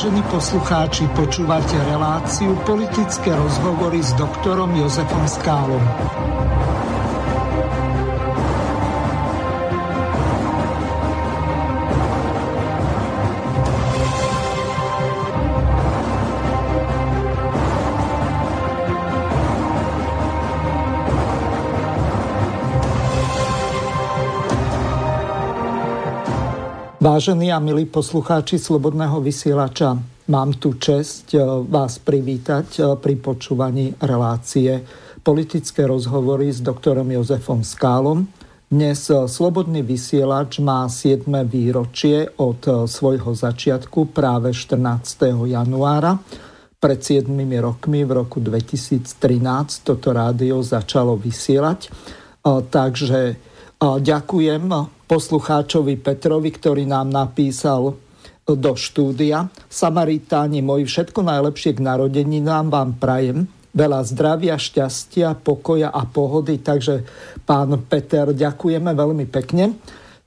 Vážení poslucháči, počúvate reláciu politické rozhovory s doktorom Jozefom Skálom. Vážení a milí poslucháči Slobodného vysielača, mám tu čest eh, vás privítať eh, pri počúvaní relácie politické rozhovory s doktorom Jozefom Skálom. Dnes eh, Slobodný vysielač má 7. výročie od svojho začiatku práve 14. januára. Pred 7 rokmi v roku 2013 toto rádio začalo vysielať. Takže ďakujem poslucháčovi Petrovi, ktorý nám napísal do štúdia. Samaritáni moji, všetko najlepšie k narodeninám vám prajem. Veľa zdravia, šťastia, pokoja a pohody. Takže pán Peter, ďakujeme veľmi pekne.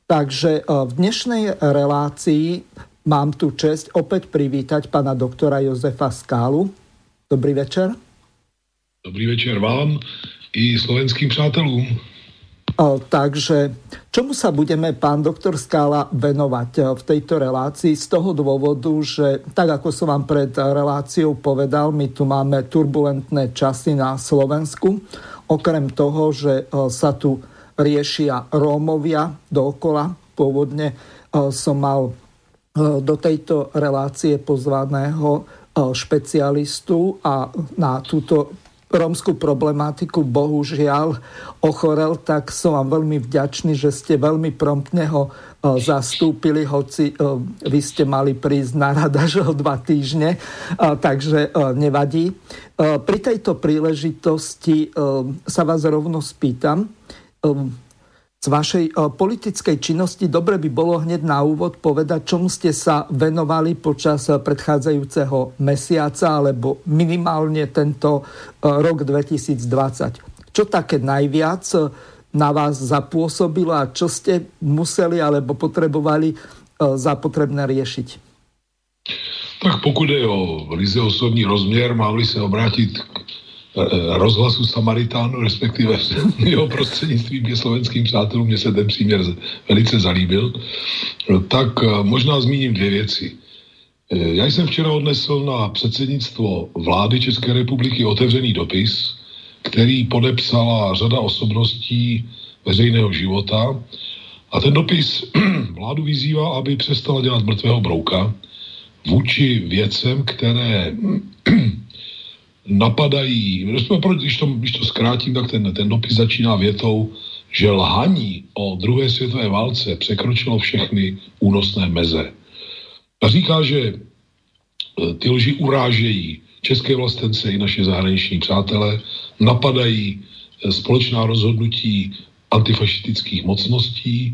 Takže e, v dnešnej relácii mám tu čest opäť privítať pana doktora Jozefa Skálu. Dobrý večer. Dobrý večer vám i slovenským přátelům. Takže čomu sa budeme, pán doktor Skála, venovať e, v tejto relácii z toho dôvodu, že tak ako som vám pred reláciou povedal, my tu máme turbulentné časy na Slovensku. Okrem toho, že e, sa tu riešia Rómovia dookola, pôvodne e, som mal do tejto relácie pozvaného špecialistu a na túto rómskú problematiku bohužiaľ ochorel, tak som vám veľmi vďačný, že ste veľmi promptne ho e, zastúpili, hoci e, vy ste mali prísť na rada, že o dva týždne, e, takže nevadí. Pri tejto príležitosti sa vás rovno spýtam, z vašej eh, politickej činnosti dobre by bolo hneď na úvod povedať, čomu ste sa venovali počas eh, predchádzajúceho mesiaca alebo minimálne tento eh, rok 2020. Čo také najviac na vás zapôsobilo a čo ste museli alebo potrebovali za potrebné riešiť? Tak pokud je o ryze osobní rozměr, mám-li se obrátit rozhlasu Samaritánu, respektive jeho prostřednictvím ke slovenským přátelům, mě se ten příměr velice zalíbil, tak eh, možná zmíním dvě věci. Eh, já jsem včera odnesl na předsednictvo vlády České republiky otevřený dopis, který podepsala řada osobností veřejného života. A ten dopis vládu vyzývá, aby přestala dělat mrtvého brouka vůči věcem, které napadají, když to, když to zkrátím, tak ten, ten dopis začíná větou, že lhaní o druhé světové válce překročilo všechny únosné meze. A říká, že e, ty lži urážejí české vlastence i naše zahraniční přátelé, napadají e, společná rozhodnutí antifašistických mocností, e,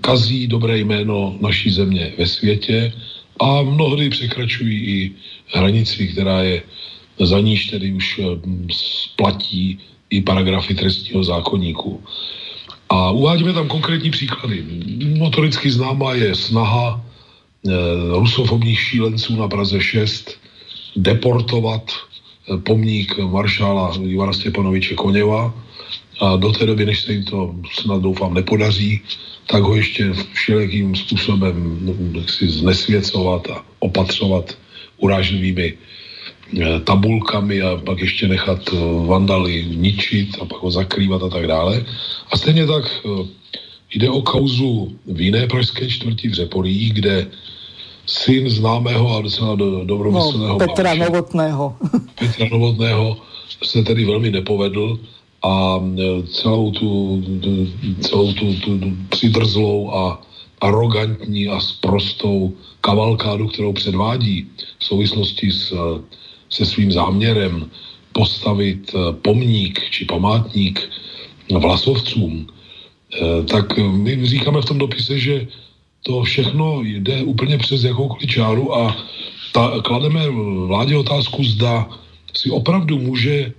kazí dobré jméno naší země ve světě a mnohdy překračují i hranici, která je za níž tedy už eh, splatí i paragrafy trestního zákonníku. A uvádíme tam konkrétní příklady. Notoricky známá je snaha e, rusofobních šílenců na Praze 6 deportovat e, pomník maršála Ivana Stěpanoviče Koněva a do té doby, než se jim to snad doufám nepodaří, tak ho ještě všelijakým způsobem no, si znesvěcovat a opatřovat urážlivými Eh, tabulkami a pak ještě nechat eh, vandaly ničit a pak ho zakrývat a tak dále. A stejně tak eh, jde o kauzu v jiné pražské čtvrti v Řepolí, kde syn známého a docela do, dobromyslného no, Petra Báše, Novotného. Petra Novotného se tedy velmi nepovedl a celou tu, celou tu, tu, tu přidrzlou a arrogantní a sprostou kavalkádu, kterou předvádí v souvislosti s se svým záměrem postavit eh, pomník či památník vlasovcům, eh, tak my říkáme v tom dopise, že to všechno jde úplně přes jakoukoliv čáru a ta, klademe vládě otázku, zda si opravdu může eh,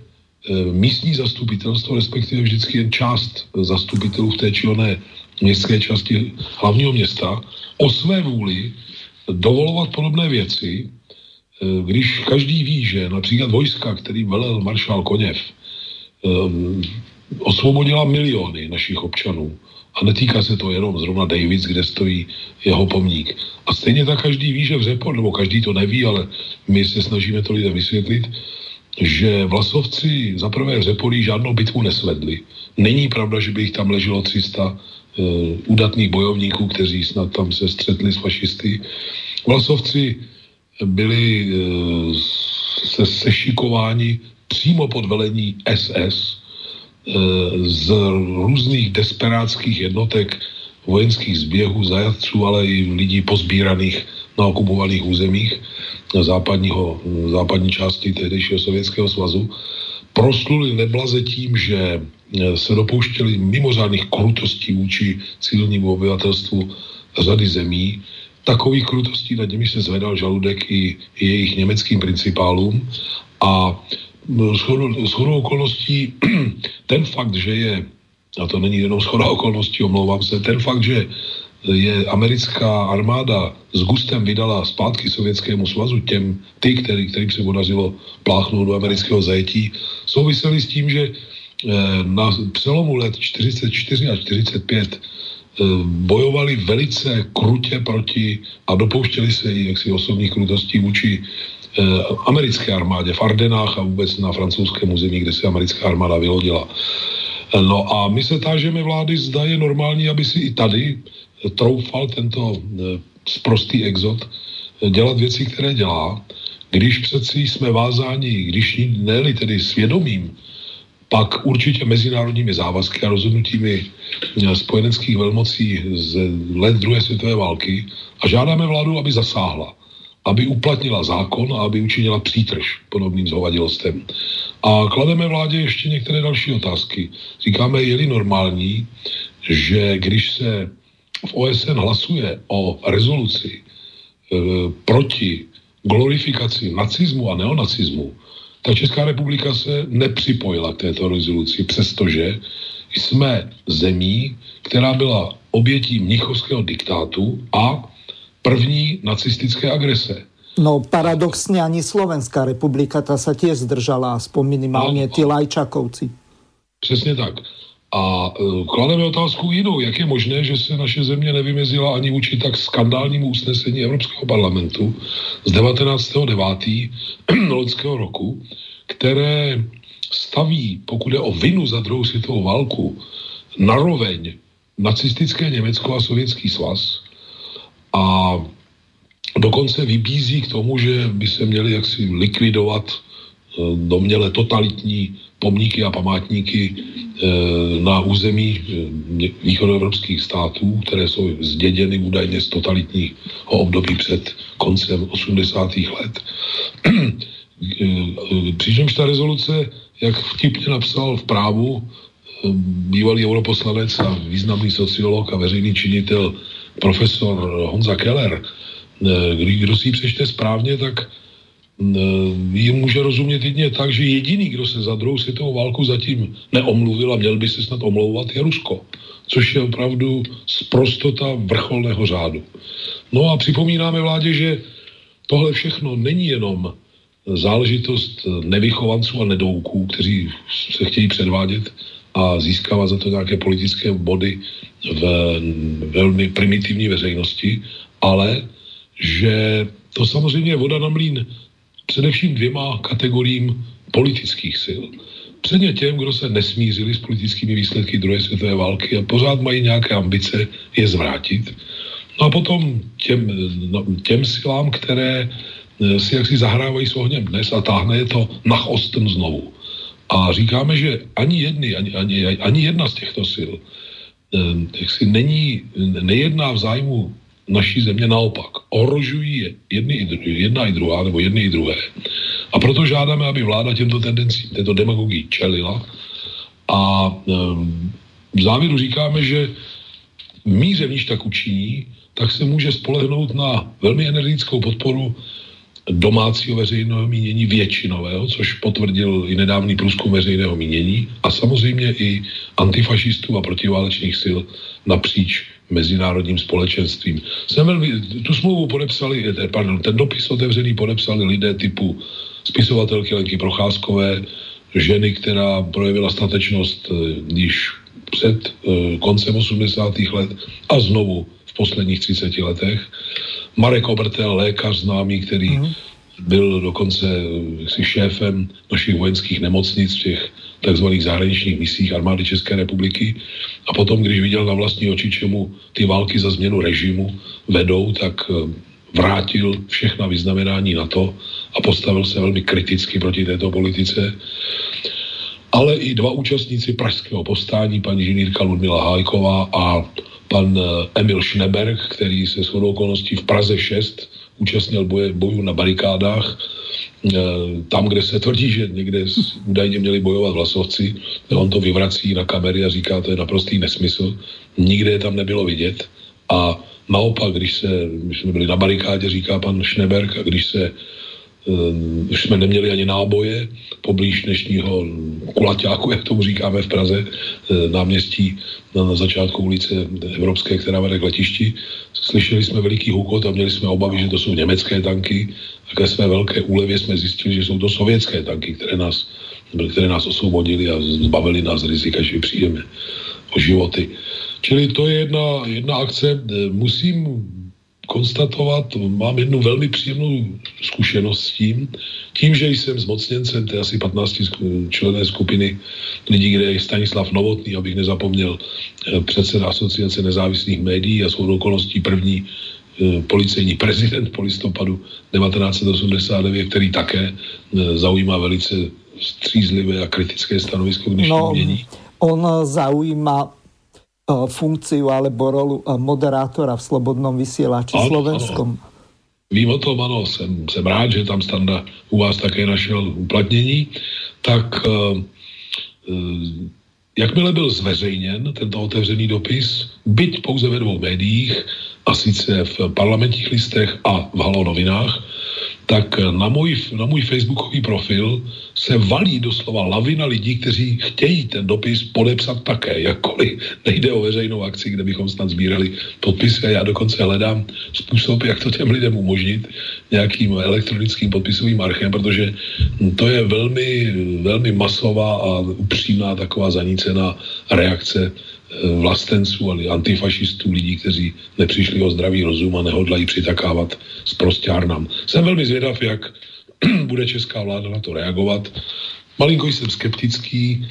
místní zastupitelstvo, respektive vždycky jen část zastupitelů v té či oné městské části hlavního města, o své vůli dovolovat podobné věci, když každý ví, že například vojska, který velel maršál Koněv, um, osvobodila miliony našich občanů. A netýká se to jenom zrovna Davids, kde stojí jeho pomník. A stejně tak každý ví, že v Řepo, nebo každý to neví, ale my se snažíme to lidem vysvětlit, že vlasovci za prvé Řepolí žádnou bitvu nesvedli. Není pravda, že by jich tam leželo 300 uh, udatných bojovníků, kteří snad tam se střetli s fašisty. Vlasovci byli uh, se sešikováni přímo pod velení SS, z různých desperátských jednotek vojenských zběhů, zajatců, ale i lidí pozbíraných na okupovaných územích západního, západní části tehdejšího Sovětského svazu, prosluli neblaze tím, že se dopouštěli mimořádných krutostí vůči civilnímu obyvatelstvu řady zemí. Takových krutostí nad nimi se zvedal žaludek i, i jejich německým principálům. A shodou okolností ten fakt, že je, a to není jenom schoda okolností, omlouvám se, ten fakt, že je americká armáda s gustem vydala zpátky Sovětskému svazu těm, ty, který, kterým se podařilo pláchnout do amerického zajetí, souviseli s tím, že eh, na přelomu let 44 a 45 eh, bojovali velice krutě proti a dopouštěli se jaksi osobních krutostí vůči Eh, americké armádě v Ardenách a vůbec na francouzském území, kde se americká armáda vylodila. Eh, no a my se tážeme vlády, zda je normální, aby si i tady troufal tento eh, sprostý exot dělat věci, které dělá, když přeci jsme vázáni, když ne tedy svědomím, pak určitě mezinárodními závazky a rozhodnutími spojeneckých velmocí z let druhé světové války a žádáme vládu, aby zasáhla aby uplatnila zákon a aby učinila přítrž podobným zhovadilostem. A klademe vládě ještě některé další otázky. Říkáme, je-li normální, že když se v OSN hlasuje o rezoluci e, proti glorifikaci nacismu a neonacismu, tak Česká republika se nepřipojila k této rezoluci, přestože jsme zemí, která byla obětí mnichovského diktátu a první nacistické agrese. No paradoxně ani Slovenská republika, ta se tiež zdržala, aspoň minimálně ty Lajčakovci. Přesně tak. A uh, klademe otázku jinou. Jak je možné, že se naše země nevymezila ani vůči tak skandálnímu usnesení Evropského parlamentu z 19.9. loňského roku, které staví, pokud je o vinu za druhou světovou válku, naroveň nacistické Německo a Sovětský svaz a dokonce vybízí k tomu, že by se měli jaksi likvidovat eh, doměle totalitní pomníky a památníky eh, na území eh, východoevropských států, které jsou zděděny údajně z totalitního období před koncem 80. let. Přičemž ta rezoluce, jak vtipně napsal v právu bývalý europoslanec a významný sociolog a veřejný činitel profesor Honza Keller, kdo si ji přečte správně, tak ji může rozumět jedině tak, že jediný, kdo se za druhou světovou válku zatím neomluvil a měl by se snad omlouvat, je Rusko, což je opravdu zprostota vrcholného řádu. No a připomínáme vládě, že tohle všechno není jenom záležitost nevychovanců a nedouků, kteří se chtějí předvádět a získávat za to nějaké politické body v velmi primitivní veřejnosti, ale že to samozřejmě je voda na mlín především dvěma kategoriím politických sil. Předně těm, kdo se nesmířili s politickými výsledky druhé světové války a pořád mají nějaké ambice je zvrátit. No a potom těm, no, těm silám, které eh, si jaksi zahrávají s ohněm dnes a táhne je to na osten znovu. A říkáme, že ani, jedny, ani, ani, ani jedna z těchto sil eh, jaksi není, nejedná v zájmu naší země naopak. Ohrožují je jedny jedna i druhá, nebo jedny i druhé. A proto žádáme, aby vláda těmto tendencím, této demagogii čelila. A um, v závěru říkáme, že v míře, níž tak učiní, tak se může spolehnout na velmi energickou podporu domácího veřejného mínění většinového, což potvrdil i nedávný průzkum veřejného mínění a samozřejmě i antifašistů a protiválečných sil napříč mezinárodním společenstvím. Jsem velmi, tu smlouvu podepsali, eh, pardon, ten dopis otevřený podepsali lidé typu spisovatelky Lenky Procházkové, ženy, která projevila statečnost již před koncem 80. let a znovu v posledních 30 letech. Marek Obertel, lékař známý, který mm byl dokonce si šéfem našich vojenských nemocnic v těch takzvaných zahraničních misích armády České republiky. A potom, když viděl na vlastní oči, čemu ty války za změnu režimu vedou, tak eh, vrátil všechna vyznamenání na to a postavil se velmi kriticky proti této politice. Ale i dva účastníci pražského povstání, paní inženýrka Ludmila Hájková a pan eh, Emil Schneberg, který se shodou okolností v Praze 6 účastnil boje, bojů na barikádách, e, tam, kde se tvrdí, že někde údajně měli bojovat vlasovci, on to vyvrací na kamery a říká, to je naprostý nesmysl. Nikde je tam nebylo vidět. A naopak, když, se, když jsme byli na barikádě, říká pan Schneberg, a když se Uh, už jsme neměli ani náboje, poblíž dnešního kulaťáku, jak tomu říkáme v Praze, uh, náměstí na, na začátku ulice Evropské, která vede k letišti. Slyšeli jsme veliký hukot a měli jsme obavy, že to jsou německé tanky. A ke své velké úlevě jsme zjistili, že jsou to sovětské tanky, které nás, které nás osvobodili a zbavili nás rizika, že přijdeme o životy. Čili to je jedna, jedna akce. Musím konstatovat, mám jednu velmi příjemnou zkušenost s tím, tím, že jsem zmocněncem té asi 15 členné skupiny lidí, kde je Stanislav Novotný, abych nezapomněl, eh, předseda asociace nezávislých médií a svou okolností první eh, policejní prezident po listopadu 1989, který také eh, zaujímá velice střízlivé a kritické stanovisko k dnešnímu no, On zaujíma funkciu alebo rolu moderátora v Slobodnom vysielači ano, slovenskom. Ano. Vím o tom, ano, jsem, jsem rád, že tam Standa u vás také našel uplatnění. Tak uh, uh, jakmile byl zveřejněn tento otevřený dopis, byť pouze ve dvou médiích, a sice v parlamentních listech a v Halo novinách, tak na můj, na můj facebookový profil se valí doslova lavina lidí, kteří chtějí ten dopis podepsat také, jakkoliv nejde o veřejnou akci, kde bychom snad sbírali podpisy. A já dokonce hledám způsob, jak to těm lidem umožnit nějakým elektronickým podpisovým archem, protože to je velmi, velmi masová a upřímná taková zanícená reakce vlastenců, ale antifašistů, lidí, kteří nepřišli o zdravý rozum a nehodlají přitakávat s prostěrnám. Jsem velmi zvědav, jak bude česká vláda na to reagovat. Malinko jsem skeptický,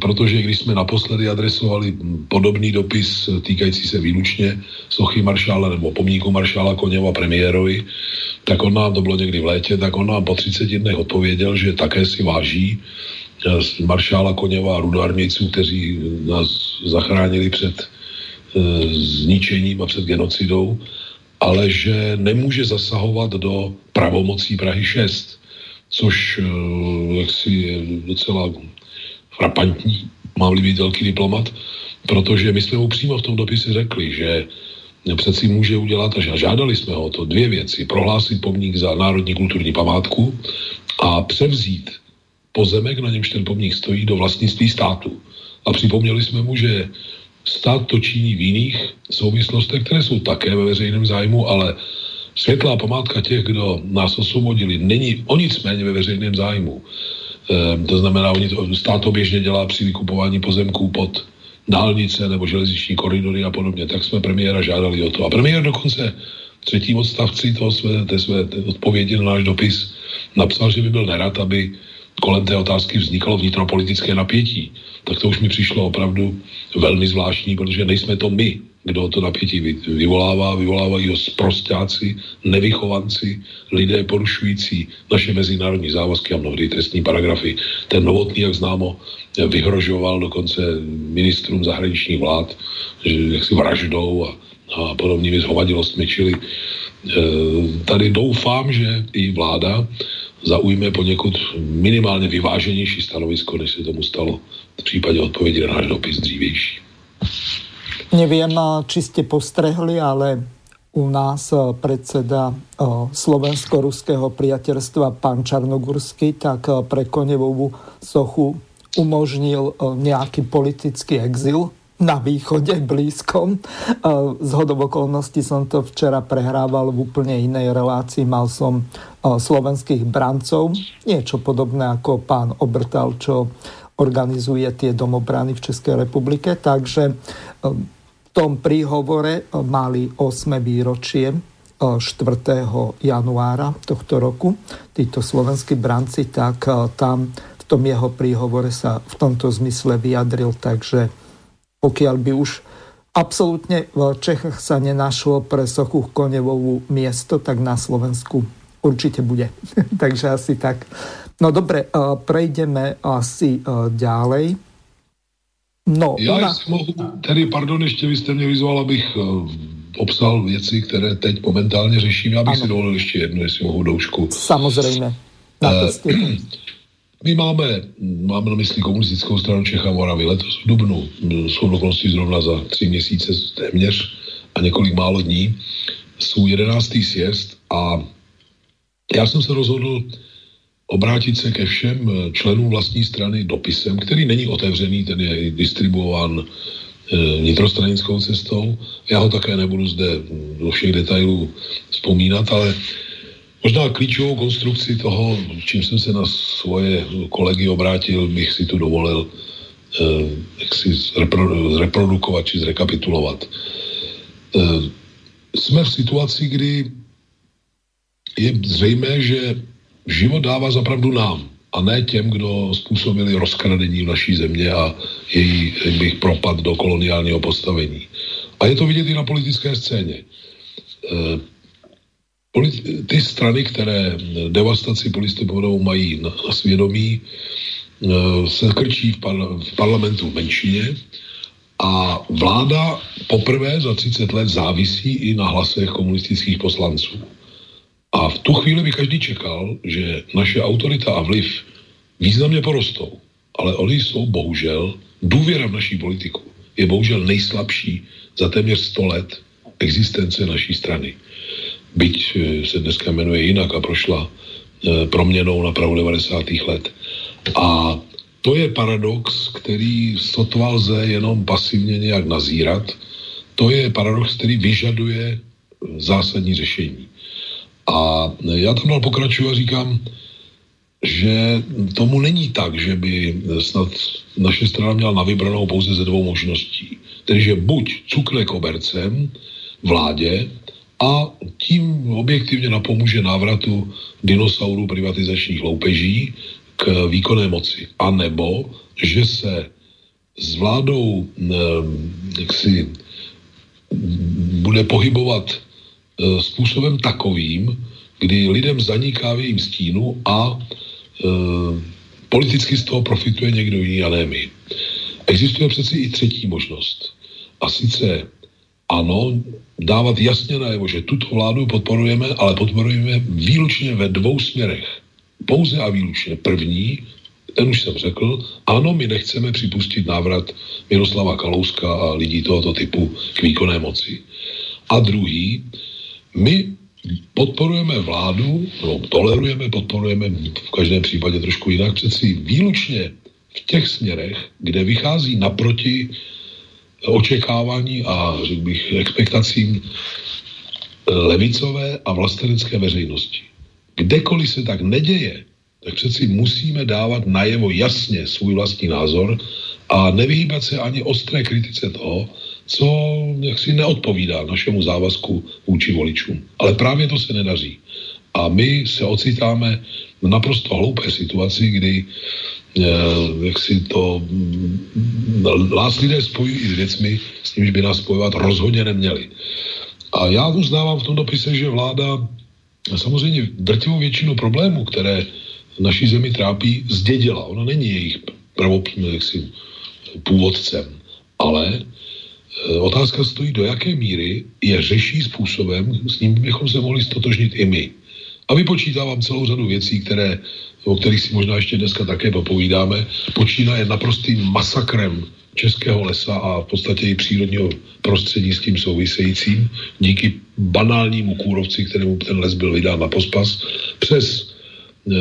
protože když jsme naposledy adresovali podobný dopis týkající se výlučně sochy maršála nebo pomníku maršála Koněva premiérovi, tak on nám, to bylo někdy v létě, tak on nám po 30 dnech odpověděl, že také si váží maršála Koněva a rudoarmějců, kteří nás zachránili před e, zničením a před genocidou, ale že nemůže zasahovat do pravomocí Prahy 6, což e, jaksi je docela frapantní, mám-li být velký diplomat, protože my jsme mu přímo v tom dopise řekli, že přeci může udělat, a žádali jsme ho to dvě věci, prohlásit pomník za národní kulturní památku a převzít pozemek, na němž ten pomník stojí, do vlastnictví státu. A připomněli jsme mu, že stát to činí v jiných souvislostech, které jsou také ve veřejném zájmu, ale světlá památka těch, kdo nás osvobodili, není o nic méně ve veřejném zájmu. E, to znamená, oni to, stát to běžně dělá při vykupování pozemků pod dálnice nebo železniční koridory a podobně. Tak jsme premiéra žádali o to. A premiér dokonce třetím odstavci toho své, té své odpovědi na náš dopis napsal, že by byl nerad, aby kolem té otázky vznikalo vnitropolitické napětí, tak to už mi přišlo opravdu velmi zvláštní, protože nejsme to my, kdo to napětí vyvolává, vyvolávají ho sprostáci, nevychovanci, lidé porušující naše mezinárodní závazky a mnohdy trestní paragrafy. Ten novotný, jak známo, vyhrožoval dokonce ministrům zahraničních vlád, že jaksi vraždou a, a podobnými zhovadilostmi, čili e, tady doufám, že i vláda zaujme poněkud minimálně vyváženější stanovisko, než se tomu stalo v případě odpovědi na náš dopis dřívější. Nevím, či jste postrehli, ale u nás eh, predseda eh, slovensko-ruského priateľstva pán Čarnogurský tak eh, pre Konevovú sochu umožnil nejaký politický exil na východe blízkom. Z hodov okolností som to včera prehrával v úplne inej relácii. Mal som slovenských brancov, niečo podobné ako pán Obrtal, čo organizuje tie domobrany v Českej republike. Takže v tom príhovore mali 8. výročie 4. januára tohto roku. Títo slovenskí branci, tak tam v tom jeho príhovore sa v tomto zmysle vyjadril, takže pokiaľ by už absolútne v Čechách sa nenašlo pre Sochu Konevovú miesto, tak na Slovensku určite bude. Takže asi tak. No dobre, eh, prejdeme asi eh, ďalej. No, Já ona... mohu, tedy, pardon, ještě vy jste mě vyzval, abych eh, obsal věci, které teď momentálně řeším. Já bych ano. si dovolil ještě jednu, jestli mohu doušku. Samozřejmě. Na to my máme, máme na mysli komunistickou stranu Čech a Moravy letos v Dubnu, jsou okolností zrovna za tři měsíce téměř a několik málo dní, jsou jedenáctý sjezd a já jsem se rozhodl obrátit se ke všem členům vlastní strany dopisem, který není otevřený, ten je distribuován eh, vnitrostranickou cestou. Já ho také nebudu zde do všech detailů vzpomínat, ale Možná klíčovou konstrukci toho, čím jsem se na svoje kolegy obrátil, bych si tu dovolil eh, jak si zreprodukovat či zrekapitulovat. Eh, jsme v situaci, kdy je zřejmé, že život dává zapravdu nám a ne těm, kdo způsobili rozkradení v naší země a její, bych propad do koloniálního postavení. A je to vidět i na politické scéně. Eh, ty strany, které devastaci polistopadovou mají na, na svědomí, eh, se krčí v, par, v parlamentu v menšině a vláda poprvé za 30 let závisí i na hlasech komunistických poslanců. A v tu chvíli by každý čekal, že naše autorita a vliv významně porostou. Ale oni jsou bohužel, důvěra v naší politiku je bohužel nejslabší za téměř 100 let existence naší strany byť eh, se dneska jmenuje jinak a prošla eh, proměnou na pravu 90. let. A to je paradox, který sotva lze jenom pasivně nějak nazírat. To je paradox, který vyžaduje eh, zásadní řešení. A já tam dal pokračuju a říkám, že tomu není tak, že by snad naše strana měla na vybranou pouze ze dvou možností. Tedy, že buď cukne kobercem vládě a tím objektivně napomůže návratu dinosaurů privatizačních loupeží k výkonné moci. A nebo, že se s vládou jaksi, bude pohybovat e, způsobem takovým, kdy lidem zaniká v jejím stínu a e, politicky z toho profituje někdo jiný a ne my. Existuje přeci i třetí možnost. A sice ano, dávat jasně najevo, že tuto vládu podporujeme, ale podporujeme výlučně ve dvou směrech. Pouze a výlučně. První, ten už jsem řekl, ano, my nechceme připustit návrat Miroslava Kalouska a lidí tohoto typu k výkonné moci. A druhý, my podporujeme vládu, no, tolerujeme, podporujeme v každém případě trošku jinak, přeci výlučně v těch směrech, kde vychází naproti očekávání a řekl bych expectacím levicové a vlastenecké veřejnosti. Kdekoliv se tak neděje, tak přeci musíme dávat najevo jasně svůj vlastní názor a nevyhýbat se ani ostré kritice toho, co jaksi neodpovídá našemu závazku vůči voličům. Ale právě to se nedaří. A my se ocitáme v naprosto hloupé situaci, kdy Eh, jak si to nás lidé spojují i s věcmi, s nimiž by nás spojovat rozhodně neměli. A já uznávám v tom dopise, že vláda samozřejmě drtivou většinu problémů, které naší zemi trápí, zdědila. Ona není jejich pravopím, jaksi, původcem. Ale eh, otázka stojí, do jaké míry je řeší způsobem, s ním bychom se mohli stotožnit i my. A vypočítávám celou řadu věcí, které o kterých si možná ještě dneska také popovídáme, počínaje naprostým masakrem českého lesa a v podstatě i přírodního prostředí s tím souvisejícím, díky banálnímu kůrovci, kterému ten les byl vydán na pospas, přes e,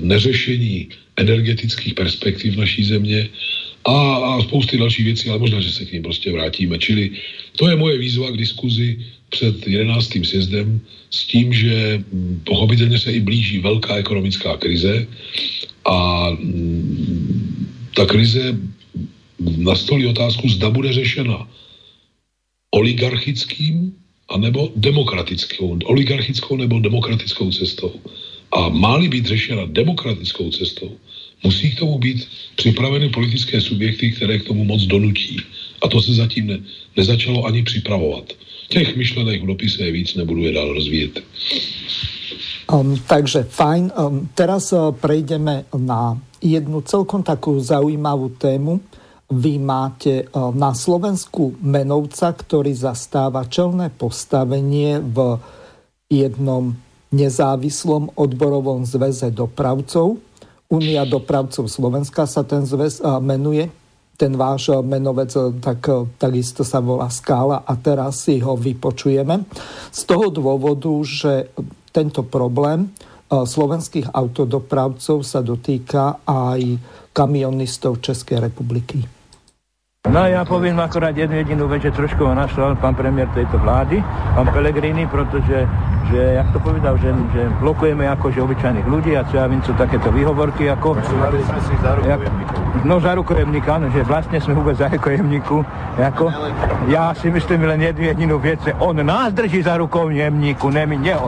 neřešení energetických perspektiv naší země a, a spousty dalších věcí, ale možná, že se k ním prostě vrátíme. Čili to je moje výzva k diskuzi před 11. sjezdem s tím, že hm, pochopitelně se i blíží velká ekonomická krize a hm, ta krize nastolí otázku, zda bude řešena oligarchickým anebo demokratickou, oligarchickou nebo demokratickou cestou. A má-li být řešena demokratickou cestou, musí k tomu být připraveny politické subjekty, které k tomu moc donutí. A to se zatím ne, nezačalo ani připravovat. Těch myšlenek v dopise je víc, nebudu je dál rozvíjet. Um, takže fajn. Um, teraz uh, prejdeme na jednu celkom takú zaujímavú tému. Vy máte uh, na Slovensku menovca, ktorý zastáva čelné postavenie v jednom nezávislom odborovom zväze dopravcov. Unia dopravcov Slovenska sa ten zväz uh, menuje ten váš menovec, tak takisto sa volá Skála a teraz si ho vypočujeme. Z toho dôvodu, že tento problém slovenských autodopravcov sa dotýka aj kamionistov Českej republiky. No ja poviem akorát jednu jedinú vec, že trošku ho našla pán premiér tejto vlády, pán Pelegrini, protože že, jak to povedal, že, že blokujeme akože obyčajných ľudí a čo ja vím, co takéto výhovorky, ako... Jak, no za rukojemníka, áno, že vlastne sme vôbec za rukojemníku, ako... Ja si myslím len jednu jedinú vec, že on nás drží za rukojemníku, ne my neho.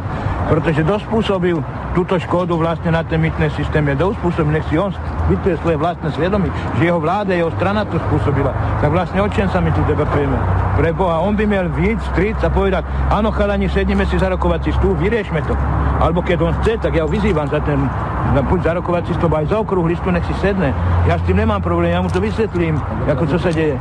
Protože dospôsobil túto škodu vlastne na ten mytné systéme, dospôsobil, nech si on vytuje svoje vlastné svedomí, že jeho vláda, jeho strana to spôsobila. Tak vlastne o čem sa my tu debatujeme? Pre Boha, on by mal víc, skryť a povedať, áno chalani, sedneme si za rokovací stôl, vyriešme to. Alebo keď on chce, tak ja ho vyzývam za ten buď za rokovací stôl, aj za okruh listu, nech si sedne. Ja s tým nemám problém, ja mu to vysvetlím, ako co sa deje.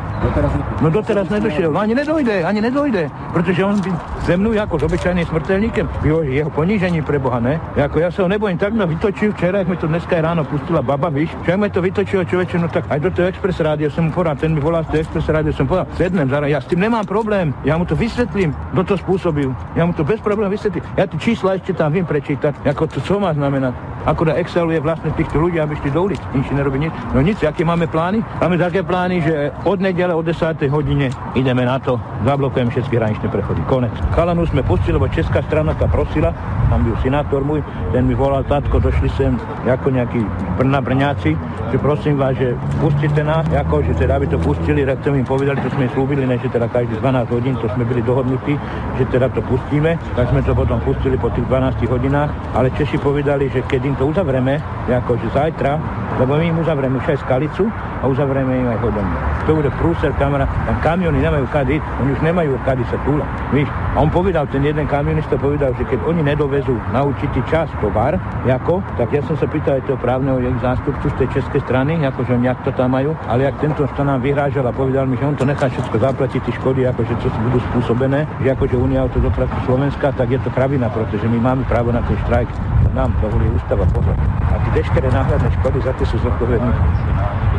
No doteraz nedošiel, no ani nedojde, ani nedojde, pretože on by ze mnou ako s obyčajným smrteľníkem, jeho ponížení pre Boha, ne? Jako ja sa ho nebojím, tak ma vytočil včera, jak mi to dneska ráno pustila baba, víš, že mi to vytočilo človeče, no tak aj do toho Express rádio som mu poradil, ten mi volal z toho Express rádio, som povedal, sednem, zara, ja s tým nemám problém, ja mu to vysvetlím, kto to spôsobil, ja mu to bez problémov vysvetlím, ja tu čísla ešte tam vím prečítať, ako to, čo má znamenať. Ako na Excelu je vlastne týchto ľudí, aby šli do ulic, nič nerobí nič. No nic, aké máme plány? Máme také plány, že od nedele o 10. hodine ideme na to, zablokujeme všetky hraničné prechody. Konec. Chalanu sme pustili, lebo česká strana ta prosila, tam byl senátor môj, ten mi volal, tatko, došli sem ako nejakí brna brňáci, že prosím vás, že pustíte nás, ako, že teda aby to pustili, tak sme im povedali, čo sme slúbili, ne, že teda každý 12 hodín, to sme byli dohodnutí, že teda to pustíme, tak sme to potom pustili po tých 12 hodinách, ale Češi povedali, že keď im to uzavreme, ako, že zajtra, lebo my im uzavreme už aj skalicu a uzavreme im aj hodovňu. To bude prúser, kamera, tam kamiony nemajú kady, oni už nemajú kady sa túla. Víš? A on povedal, ten jeden kamionista povedal, že keď oni nedovezú na určitý čas tovar, ako, tak ja som sa pýtal aj toho právneho ich zástupcu z tej českej strany, ako že nejak to tam majú, ale jak tento to nám vyhrážal a povedal mi, že on to nechá všetko zaplatiť, tie škody, akože čo budú spôsobené, že akože Unia autodopravy Slovenska, tak je to kravina, pretože my máme právo na ten štrajk, to nám dovolí ústava pozor. A ty veškeré náhradné škody za tie sú zodpovední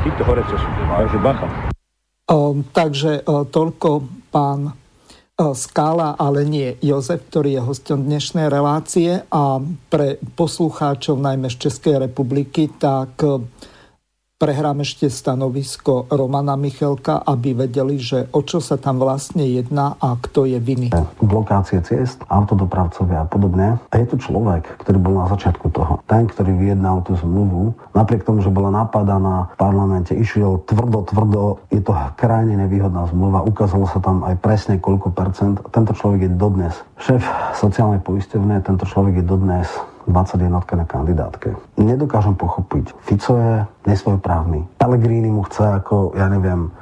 títo horece sú. Takže bacha. Um, takže uh, toľko pán Skála, ale nie Jozef, ktorý je hostom dnešnej relácie. A pre poslucháčov najmä z Českej republiky, tak prehrám ešte stanovisko Romana Michelka, aby vedeli, že o čo sa tam vlastne jedná a kto je viny. Blokácie ciest, autodopravcovia a podobne. A je to človek, ktorý bol na začiatku toho. Ten, ktorý vyjednal tú zmluvu, napriek tomu, že bola napadaná v parlamente, išiel tvrdo, tvrdo, je to krajne nevýhodná zmluva, ukázalo sa tam aj presne koľko percent. Tento človek je dodnes šéf sociálnej poisťovne, tento človek je dodnes 21 na kandidátke. Nedokážem pochopiť. Fico je nesvojprávny. Pellegrini mu chce ako, ja neviem,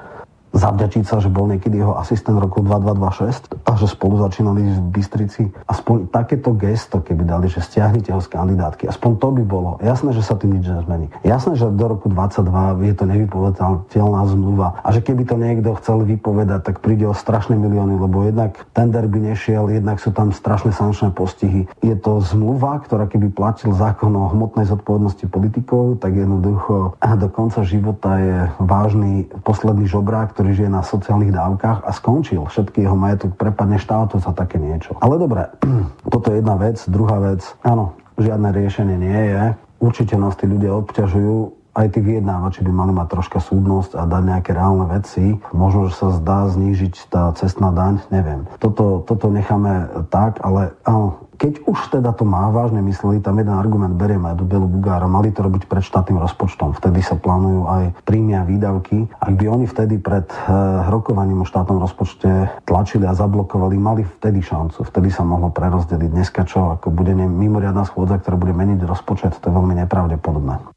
zavďačiť sa, že bol niekedy jeho asistent roku 2226 a že spolu začínali v Bystrici. Aspoň takéto gesto, keby dali, že stiahnite ho z kandidátky, aspoň to by bolo. Jasné, že sa tým nič nezmení. Jasné, že do roku 22 je to nevypovedateľná zmluva a že keby to niekto chcel vypovedať, tak príde o strašné milióny, lebo jednak tender by nešiel, jednak sú tam strašné sančné postihy. Je to zmluva, ktorá keby platil zákon o hmotnej zodpovednosti politikov, tak jednoducho do konca života je vážny posledný žobrák, ktorý žije na sociálnych dávkach a skončil. Všetky jeho majetok prepadne štátu za také niečo. Ale dobre, toto je jedna vec. Druhá vec, áno, žiadne riešenie nie je. Určite nás tí ľudia obťažujú aj tí vyjednávači by mali mať troška súdnosť a dať nejaké reálne veci. Možno, že sa zdá znížiť tá cestná daň, neviem. Toto, toto necháme tak, ale áno, keď už teda to má vážne mysleli, tam jeden argument beriem aj do Bielu Bugára, mali to robiť pred štátnym rozpočtom. Vtedy sa plánujú aj príjmy a výdavky. Ak by oni vtedy pred e, rokovaním o štátnom rozpočte tlačili a zablokovali, mali vtedy šancu. Vtedy sa mohlo prerozdeliť. Dneska čo, ako bude mimoriadná schôdza, ktorá bude meniť rozpočet, to je veľmi nepravdepodobné.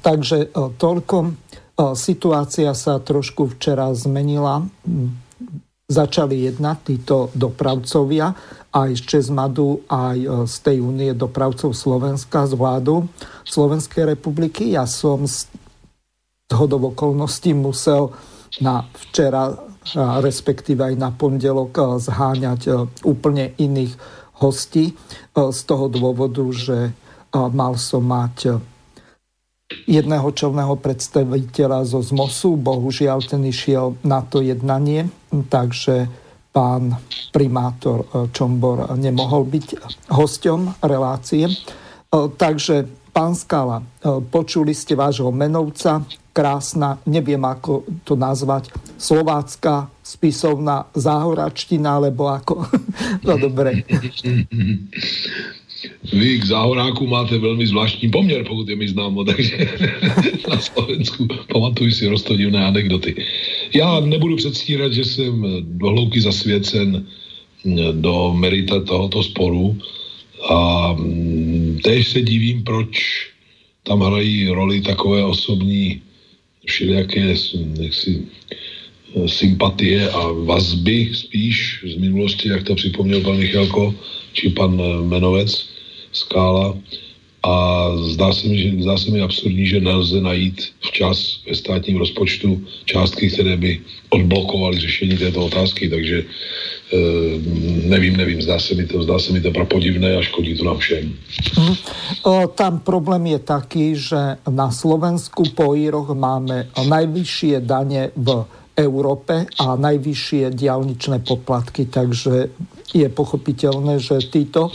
Takže toľko. Situácia sa trošku včera zmenila. Začali jednať títo dopravcovia aj z Česmadu, aj z tej únie dopravcov Slovenska, z vládu Slovenskej republiky. Ja som z hodov okolností musel na včera, respektíve aj na pondelok zháňať úplne iných hostí z toho dôvodu, že mal som mať jedného čelného predstaviteľa zo ZMOSu. Bohužiaľ, ten išiel na to jednanie, takže pán primátor eh, Čombor nemohol byť hosťom relácie. Eh, takže, pán Skala, eh, počuli ste vášho menovca, krásna, neviem ako to nazvať, slovácka spisovná záhoračtina, alebo ako... no dobre. Vy k záhoráku máte velmi zvláštní poměr, pokud je mi známo, takže na Slovensku pamatuju si rostodivné anekdoty. Já nebudu předstírat, že jsem dohlouky zasvěcen mm, do merita tohoto sporu a mm, též se divím, proč tam hrají roli takové osobní všelijaké jaksi, sympatie a vazby spíš z minulosti, jak to připomněl pan Michalko, či pan Menovec skála a zdá se, mi, že, zdá se mi absurdní, že nelze najít včas ve státním rozpočtu částky, které by odblokovaly řešení této otázky, takže e, nevím, nevím, zdá se mi to, zdá se mi to prapodivné a škodí to nám všem. Mm. Tam problém je taký, že na Slovensku po Íroch máme najvyššie dane v Európe a najvyššie diálničné poplatky, takže je pochopiteľné, že títo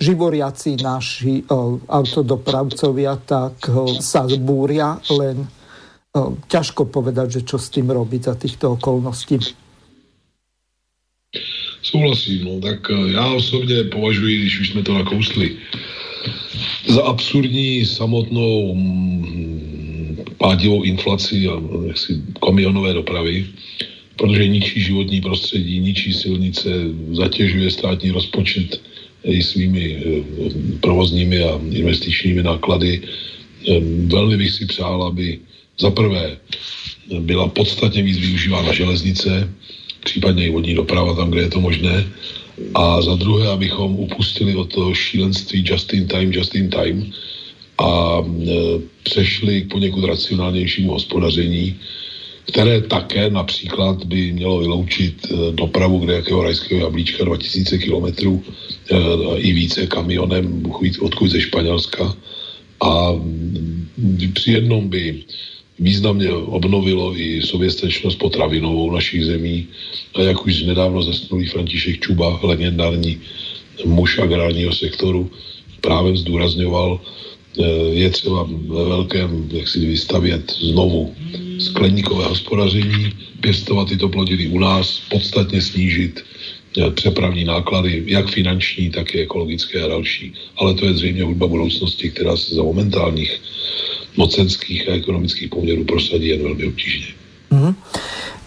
živoriaci naši autodopravcovia tak sa zbúria, len ťažko povedať, že čo s tým robiť za týchto okolností. Souhlasím, no tak e, já osobně považuji, když už jsme to nakousli, za absurdní samotnou mm, pádivou inflaci a jaksi kamionové dopravy, protože ničí životní prostředí, ničí silnice, zatěžuje státní rozpočet i svými eh, provozními a investičními náklady. Eh, velmi bych si přál, aby za prvé byla podstatně víc využívána železnice, případně i vodní doprava tam, kde je to možné. A za druhé, abychom upustili od toho šílenství just in time, just in time a e, přešli k poněkud racionálnějšímu hospodaření, které také například by mělo vyloučit eh, dopravu kde jakého rajského jablíčka 2000 kilometrů eh, i více kamionem, odkud ze Španělska. A mm, při jednom by významně obnovilo i soběstačnost potravinovou našich zemí. A jak už nedávno zesnulý František Čuba, legendární muž agrárního sektoru, právě zdůrazňoval, je třeba ve velkém jak si vystavět znovu skleníkové hospodaření, pěstovat tyto plodiny u nás, podstatně snížit eh, přepravní náklady, jak finanční, tak i ekologické a další. Ale to je zřejmě hudba budoucnosti, která se za momentálních mocenských a ekonomických poměrů prosadí jen velmi obtížně. Mm-hmm.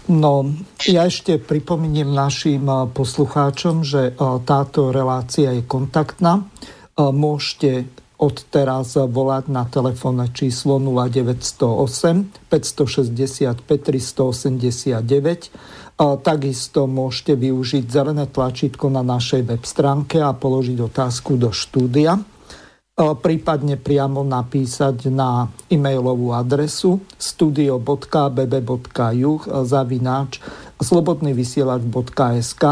No, ja ešte pripomeniem našim eh, poslucháčom, že eh, táto relácia je kontaktná. Môžete od teraz volať na telefónne číslo 0908 565 389. Takisto môžete využiť zelené tlačítko na našej web stránke a položiť otázku do štúdia. Prípadne priamo napísať na e-mailovú adresu studio.bb.juh zavináč slobodnyvysielač.sk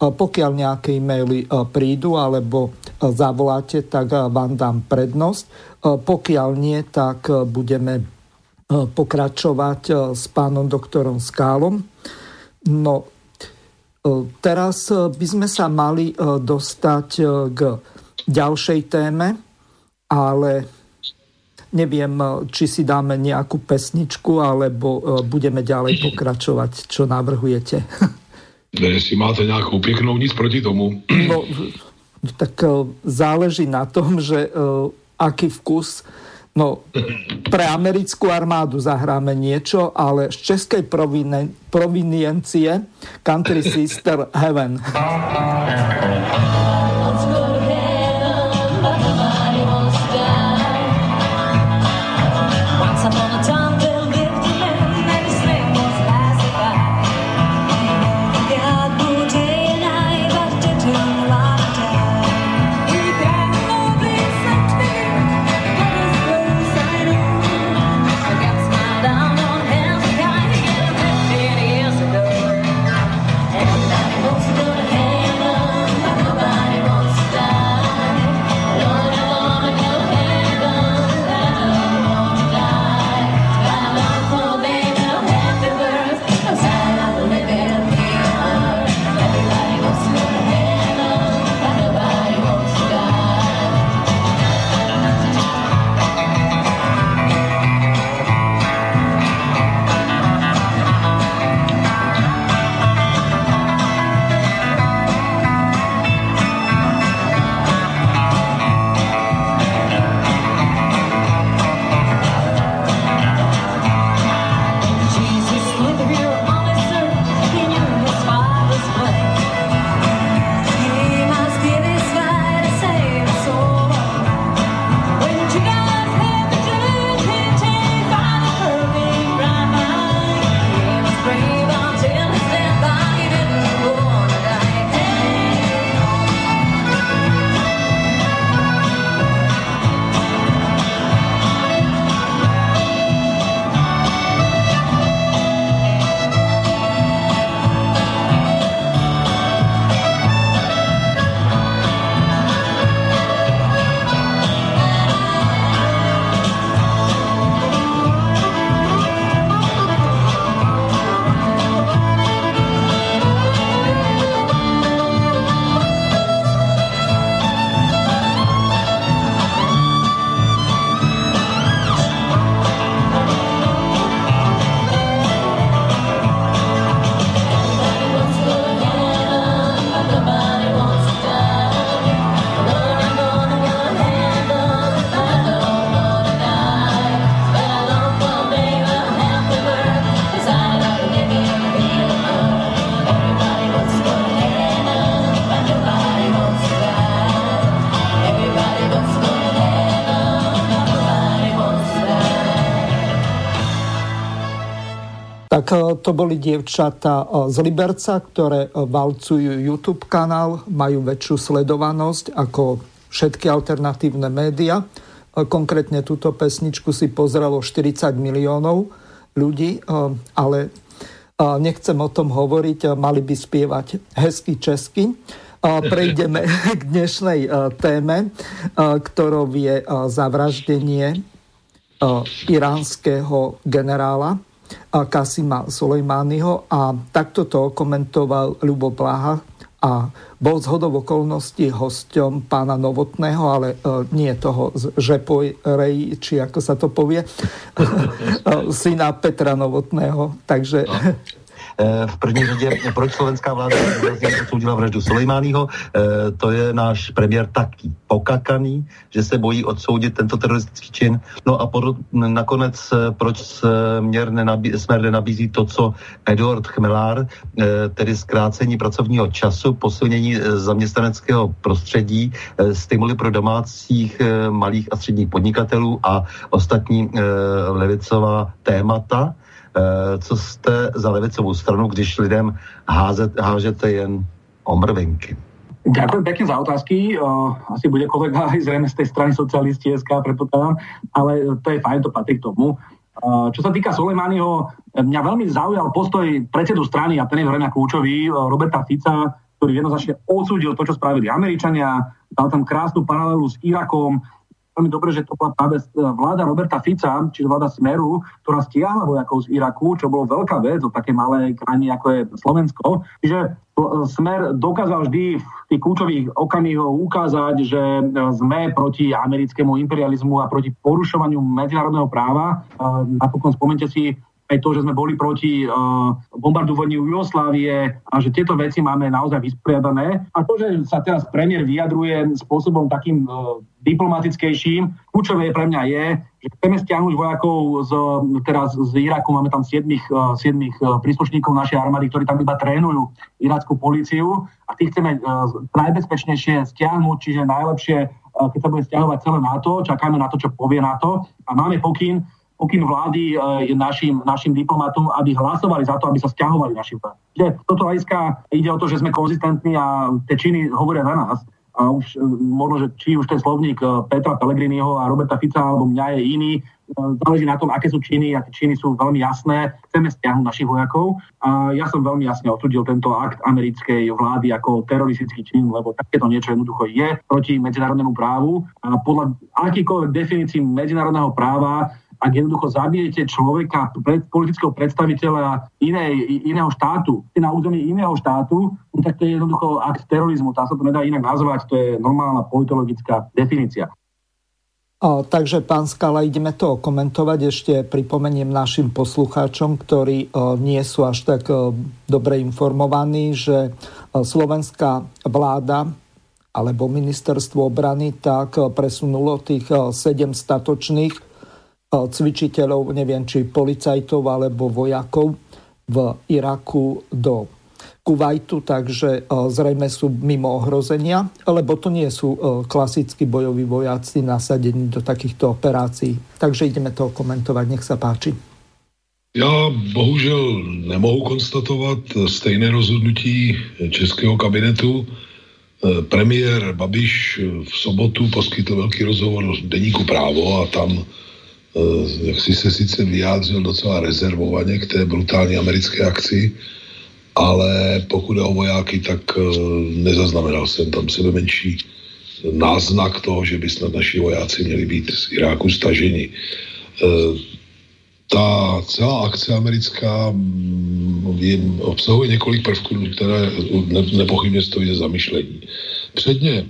pokiaľ nejaké e-maily prídu alebo zavoláte, tak vám dám prednosť. Pokiaľ nie, tak budeme pokračovať s pánom doktorom Skálom. No, teraz by sme sa mali dostať k ďalšej téme, ale neviem, či si dáme nejakú pesničku, alebo budeme ďalej pokračovať, čo navrhujete. Ne, si máte nějakou pěknou, nic proti tomu. No, tak záleží na tom, že aký vkus No, pre americkú armádu zahráme niečo, ale z českej proviniencie Country Sister Heaven. to boli dievčata z Liberca, ktoré valcujú YouTube kanál, majú väčšiu sledovanosť ako všetky alternatívne média. Konkrétne túto pesničku si pozrelo 40 miliónov ľudí, ale nechcem o tom hovoriť, mali by spievať hezky česky. Prejdeme k dnešnej téme, ktorou je zavraždenie iránskeho generála Kasima Soleimányho a takto to komentoval Ľubo Blaha a bol z okolností hosťom pána Novotného, ale uh, nie toho z Žepoj Rej, či ako sa to povie, syna Petra Novotného. Takže Eh, v první řadě, proč slovenská vláda odsoudila vraždu Sulejmányho, eh, to je náš premiér taky pokakaný, že se bojí odsoudit tento teroristický čin. No a pod, nakonec, eh, proč směr nenabí, nenabízí to, co Eduard Chmelár, tedy zkrácení pracovního času, posilnění zaměstnaneckého prostředí, stimuly pro domácích malých a středních podnikatelů a ostatní levicová témata. Eh, co jste za levicovou stranu, když lidem házet, hážete jen omrvinky? Ďakujem pekne za otázky. Asi bude kolega aj zrejme z tej strany socialisti SK, predpokladám, ale to je fajn, to patrí k tomu. Čo sa týka Soleimányho, mňa veľmi zaujal postoj predsedu strany, a ten je zrejme kľúčový, Roberta Fica, ktorý jednoznačne odsúdil to, čo spravili Američania, dal tam krásnu paralelu s Irakom, veľmi dobre, že to bola práve vláda Roberta Fica, čiže vláda Smeru, ktorá stiahla vojakov z Iraku, čo bolo veľká vec o také malé krajiny, ako je Slovensko. Čiže Smer dokázal vždy v tých kľúčových okamihoch ukázať, že sme proti americkému imperializmu a proti porušovaniu medzinárodného práva. Napokon spomente si aj to, že sme boli proti uh, bombardovaniu Jugoslávie a že tieto veci máme naozaj vysporiadané. A to, že sa teraz premiér vyjadruje spôsobom takým uh, diplomatickejším, kľúčové pre mňa je, že chceme stiahnuť vojakov z, teraz z Iraku, máme tam 7, uh, 7 uh, príslušníkov našej armády, ktorí tam iba trénujú irackú policiu. A tých chceme najbezpečnejšie stiahnuť, čiže najlepšie, keď sa bude stiahovať celé NATO, čakáme na to, čo povie NATO. A máme pokyn, pokyn vlády je našim, našim diplomatom, aby hlasovali za to, aby sa stiahovali naši vojaci. Toto hľadiska ide o to, že sme konzistentní a tie činy hovoria za nás. A už e, možno, že či už ten slovník e, Petra Pellegriniho a Roberta Fica alebo mňa je iný, záleží na tom, aké sú činy a tie činy sú veľmi jasné. Chceme stiahnuť našich vojakov a ja som veľmi jasne odsudil tento akt americkej vlády ako teroristický čin, lebo takéto niečo jednoducho je proti medzinárodnému právu a podľa akýkoľvek definícií medzinárodného práva ak jednoducho zabijete človeka, pred, politického predstaviteľa inej, iného štátu, na území iného štátu, no tak to je jednoducho akt terorizmu. Tá sa to nedá inak nazvať, to je normálna politologická definícia. O, takže, pán Skala, ideme to komentovať. Ešte pripomeniem našim poslucháčom, ktorí o, nie sú až tak o, dobre informovaní, že o, slovenská vláda alebo ministerstvo obrany tak presunulo tých sedem statočných cvičiteľov, neviem či policajtov alebo vojakov v Iraku do Kuwaitu, takže zrejme sú mimo ohrozenia, lebo to nie sú klasickí bojoví vojaci nasadení do takýchto operácií. Takže ideme to komentovať, nech sa páči. Já bohužel nemohu konstatovat stejné rozhodnutí českého kabinetu. Premiér Babiš v sobotu poskytl velký rozhovor deníku právo a tam jak si se sice vyjádřil docela rezervovaně k té brutální americké akci, ale pokud je o vojáky, tak eh, nezaznamenal jsem tam sebe menší náznak toho, že by snad naši vojáci měli být z Iráku staženi. Eh, ta celá akce americká mm, je, obsahuje několik prvků, které ne, nepochybně stojí za zamyšlení. Předně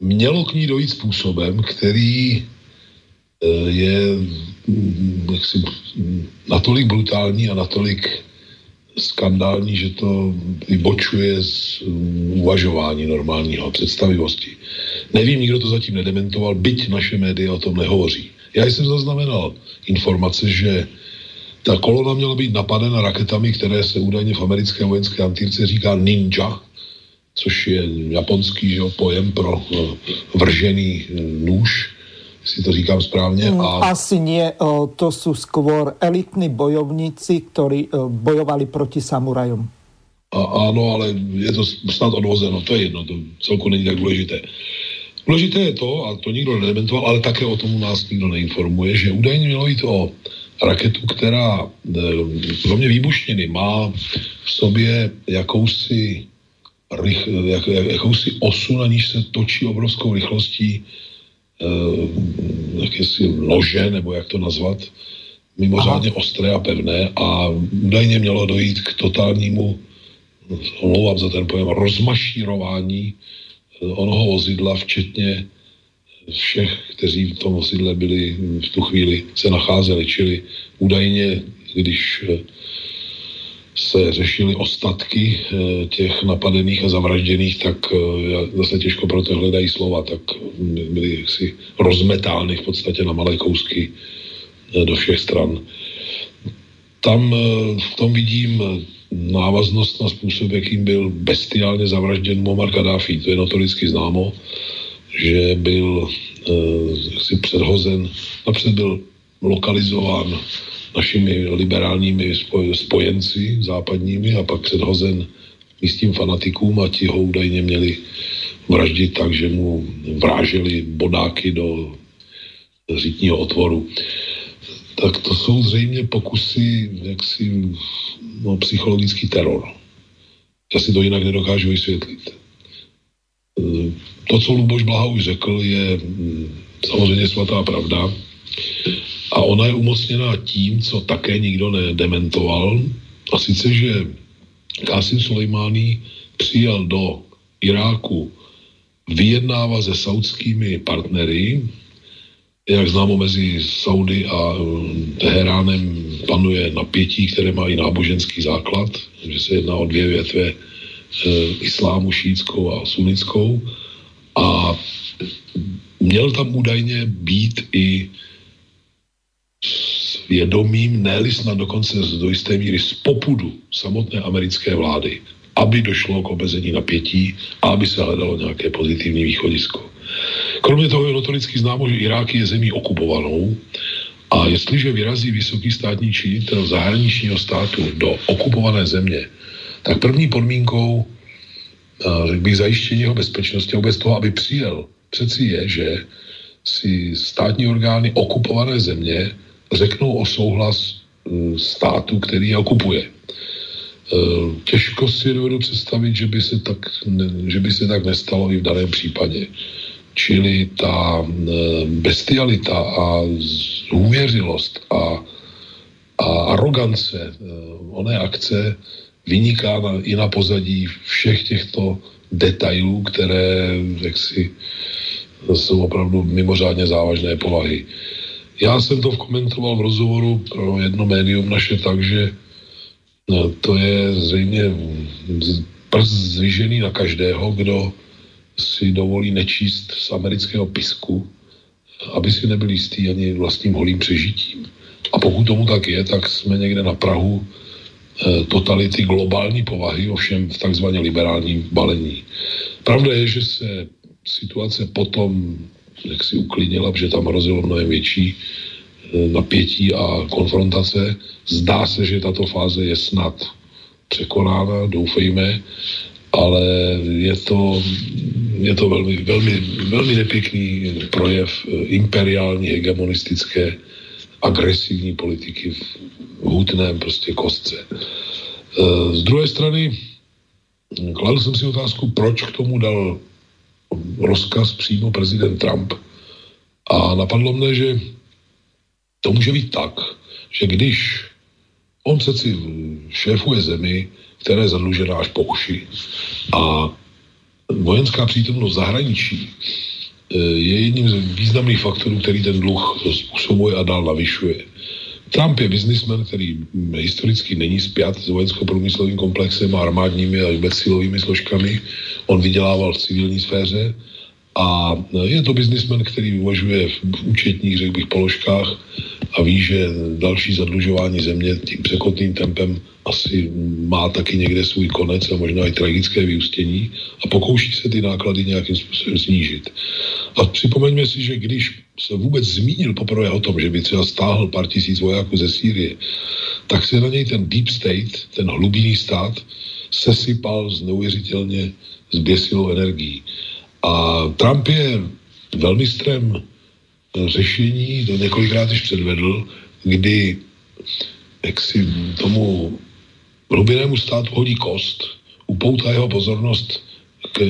mělo k ní dojít způsobem, který Eh, je mm, jaksi, natolik brutální a natolik skandální, že to vybočuje z mm, uvažování normálního představivosti. Nevím, nikdo to zatím nedementoval, byť naše média o tom nehovoří. Já jsem zaznamenal informace, že ta kolona měla být napadena raketami, které se údajně v americké vojenské antýrce říká ninja, což je japonský že, pojem pro uh, vržený uh, nůž si to říkám správně. Mm, a... Asi nie, to sú skôr elitní bojovníci, ktorí bojovali proti samurajom. A, ano, ale je to snad odvozeno, to je jedno, to celku není tak důležité. Důležité je to, a to nikdo nedementoval, ale také o tom nás nikdo neinformuje, že údajně mělo jít o raketu, která kromě výbušniny má v sobě jakousi, rych, jak, jakousi osu, na níž se točí obrovskou rychlostí jakési lože, nebo jak to nazvat, mimořádně Aha. ostré a pevné a údajně mělo dojít k totálnímu, omlouvám za ten pojem, rozmašírování eh, onoho vozidla, včetně všech, kteří v tom vozidle byli v tu chvíli se nacházeli, čili údajně, když eh, se řešily ostatky eh, těch napadených a zavražděných, tak eh, zase těžko pro to hledají slova, tak byly jaksi rozmetány v podstatě na malé kousky eh, do všech stran. Tam v tom vidím návaznost na způsob, jakým byl bestiálně zavražděn Muammar Gaddafi. To je notoricky známo, že byl jaksi předhozen, napřed byl lokalizován našimi liberálními spojenci západními a pak předhozen místním fanatikům a ti ho údajně měli vraždit tak, že mu vráželi bodáky do řítního otvoru. Tak to jsou zřejmě pokusy jaksi no, psychologický teror. Já si to jinak nedokážu vysvětlit. To, co Luboš Blaha už řekl, je mm, samozřejmě svatá pravda. A ona je umocněná tím, co také nikdo nedementoval, a sice, že Qasim Soleimani přijel do Iráku vyjednávat se saudskými partnery, jak známo mezi Saudy a um, Teheránem panuje napětí, které má i náboženský základ, že se jedná o dvě větve e, islámu šítskou a sunnickou. A měl tam údajně být i svědomím, ne snad dokonce do jisté míry z popudu samotné americké vlády, aby došlo k obezení napětí a aby se hledalo nějaké pozitivní východisko. Kromě toho je notoricky známo, že Irák je zemí okupovanou a jestliže vyrazí vysoký státní činitel zahraničního státu do okupované země, tak první podmínkou řekl bych, zajištění jeho bezpečnosti a vůbec toho, aby přijel, přeci je, že si státní orgány okupované země řeknou o souhlas hm, státu, který je okupuje. Eh, těžko si dovedu představit, že by, se tak, že by se tak nestalo i v daném případě. Čili ta eh, bestialita a zůvěřilost a, a arogance eh, oné akce vyniká na, i na pozadí všech těchto detailů, které jaksi jsou opravdu mimořádně závažné povahy. Já jsem to komentoval v rozhovoru pro jedno médium naše tak, že No, to je zřejmě prst zvyžený na každého, kdo si dovolí nečíst z amerického pisku, aby si nebyl jistý ani vlastním holým přežitím. A pokud tomu tak je, tak jsme někde na Prahu e, totality globální povahy, ovšem v takzvaně liberálním balení. Pravda je, že se situace potom jak si uklidnila, protože tam hrozilo mnohem větší Eh, napětí a konfrontace. Zdá se, že tato fáze je snad překonána, doufejme, ale je to, je to velmi, velmi, velmi nepěkný projev eh, imperiální, hegemonistické, agresivní politiky v hutném prostě kostce. Eh, z druhé strany, kladl jsem si otázku, proč k tomu dal rozkaz přímo prezident Trump. A napadlo mne, že to může být tak, že když on přeci šéfuje zemi, která je zadlužená až po uši a vojenská přítomnost zahraničí eh, je jedním z významných faktorů, který ten dluh způsobuje a dál navyšuje. Trump je biznismen, který historicky není spjat s vojensko-průmyslovým komplexem a armádními a vůbec silovými složkami. On vydělával v civilní sféře a je to biznismen, který uvažuje v účetních, řekl bych, položkách a ví, že další zadlužování země tím překotným tempem asi má taky někde svůj konec a možná i tragické vyústění a pokouší se ty náklady nějakým způsobem snížit. A připomeňme si, že když se vůbec zmínil poprvé o tom, že by třeba stáhl pár tisíc vojáků ze Sýrie, tak se na něj ten deep state, ten hlubinný stát, sesypal z neuvěřitelně zběsilou energií. A Trump je velmi strem řešení, to několikrát již předvedl, kdy jak si tomu hlubinnému státu hodí kost, upoutá jeho pozornost ke,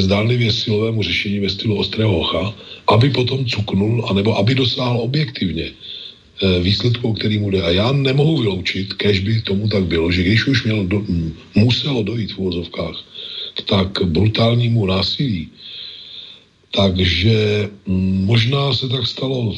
zdánlivě silovému řešení ve stylu ostrého ocha, aby potom cuknul, anebo aby dosáhl objektivně eh, výsledku, který mu jde. A já nemohu vyloučit, kež by tomu tak bylo, že když už mělo do, muselo dojít v úvozovkách tak brutálnímu násilí, takže mm, možná se tak stalo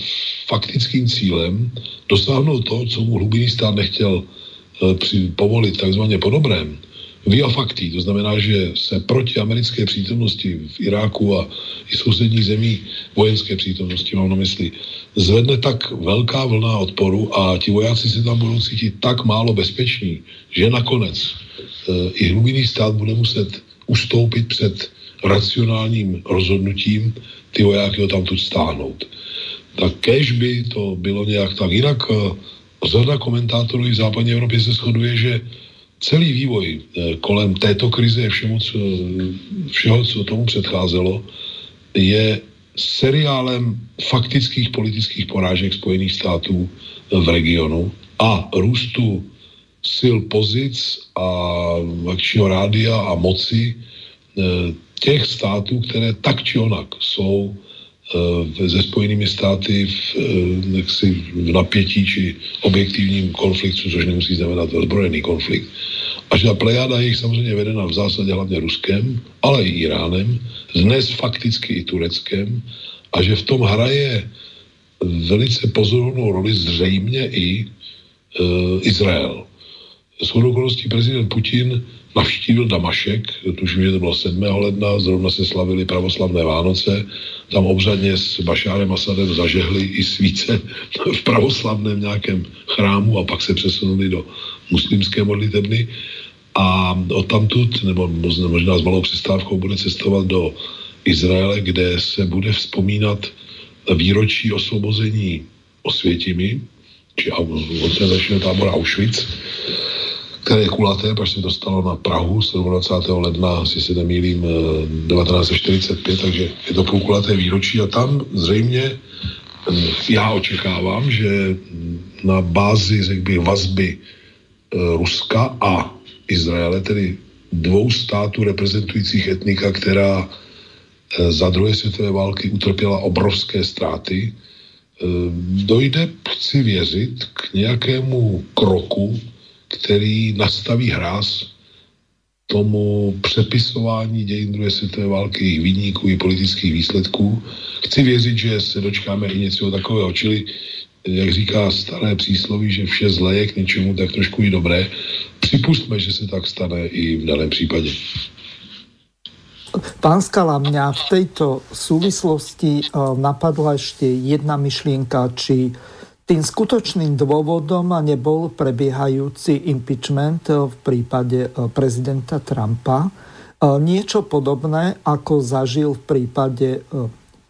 faktickým cílem dosáhnout to, co mu hlubinný stát nechtěl e, při, povolit takzvaně po dobrém. Via fakty, to znamená, že se proti americké přítomnosti v Iráku a i sousedních zemí vojenské přítomnosti, mám na mysli, zvedne tak velká vlna odporu a ti vojáci se tam budou cítit tak málo bezpeční, že nakonec e, i hlubinný stát bude muset ustoupit před racionálním rozhodnutím ty vojáky ho tam tu stáhnout. Tak kež by to bylo nějak tak. Jinak eh, řada komentátorů v západní Evropě se shoduje, že celý vývoj eh, kolem této krize všemu, co, všeho, co tomu předcházelo, je seriálem faktických politických porážek Spojených států v regionu a růstu sil pozic a akčního rádia a moci eh, těch států, které tak či onak jsou se Spojenými státy v, jaksi, v napětí či objektivním konfliktu, což nemusí znamenat ozbrojený konflikt. A že ta plejáda je samozřejmě vedena v zásadě hlavně Ruskem, ale i Iránem, dnes fakticky i Tureckem, a že v tom hraje velice pozorovnou roli zřejmě i e, Izrael. S okolností prezident Putin navštívil Damašek, tuším, že to bylo 7. ledna, zrovna se slavili pravoslavné Vánoce, tam obřadně s Bašárem Asadem zažehli i svíce v pravoslavném nějakém chrámu a pak se přesunuli do muslimské modlitebny a odtamtud, nebo možná s malou přestávkou, bude cestovat do Izraele, kde se bude vzpomínat výročí osvobození Osvětimi, či koncentračního tábora Auschwitz, které je kulaté, protože se dostalo na Prahu 27. ledna, si se nemýlím, 1945, takže je to půlkulaté výročí a tam zřejmě já očekávám, že na bázi, řekl bych, vazby Ruska a Izraele, tedy dvou států reprezentujících etnika, která eh, za druhé světové války utrpěla obrovské ztráty, eh, dojde, chci věřit, k nějakému kroku, který nastaví hráz tomu přepisování dějin druhé světové války, jejich výniků, i politických výsledků. Chci věřit, že se dočkáme i něco takového, čili jak říká staré přísloví, že vše zlé je k něčemu, tak trošku i dobré. Připustme, že se tak stane i v daném případě. Pán Skala, mňa v tejto súvislosti eh, napadla ešte jedna myšlienka, či tým skutočným dôvodom nebol prebiehajúci impeachment eh, v prípade eh, prezidenta Trumpa. Niečo podobné, ako zažil v prípade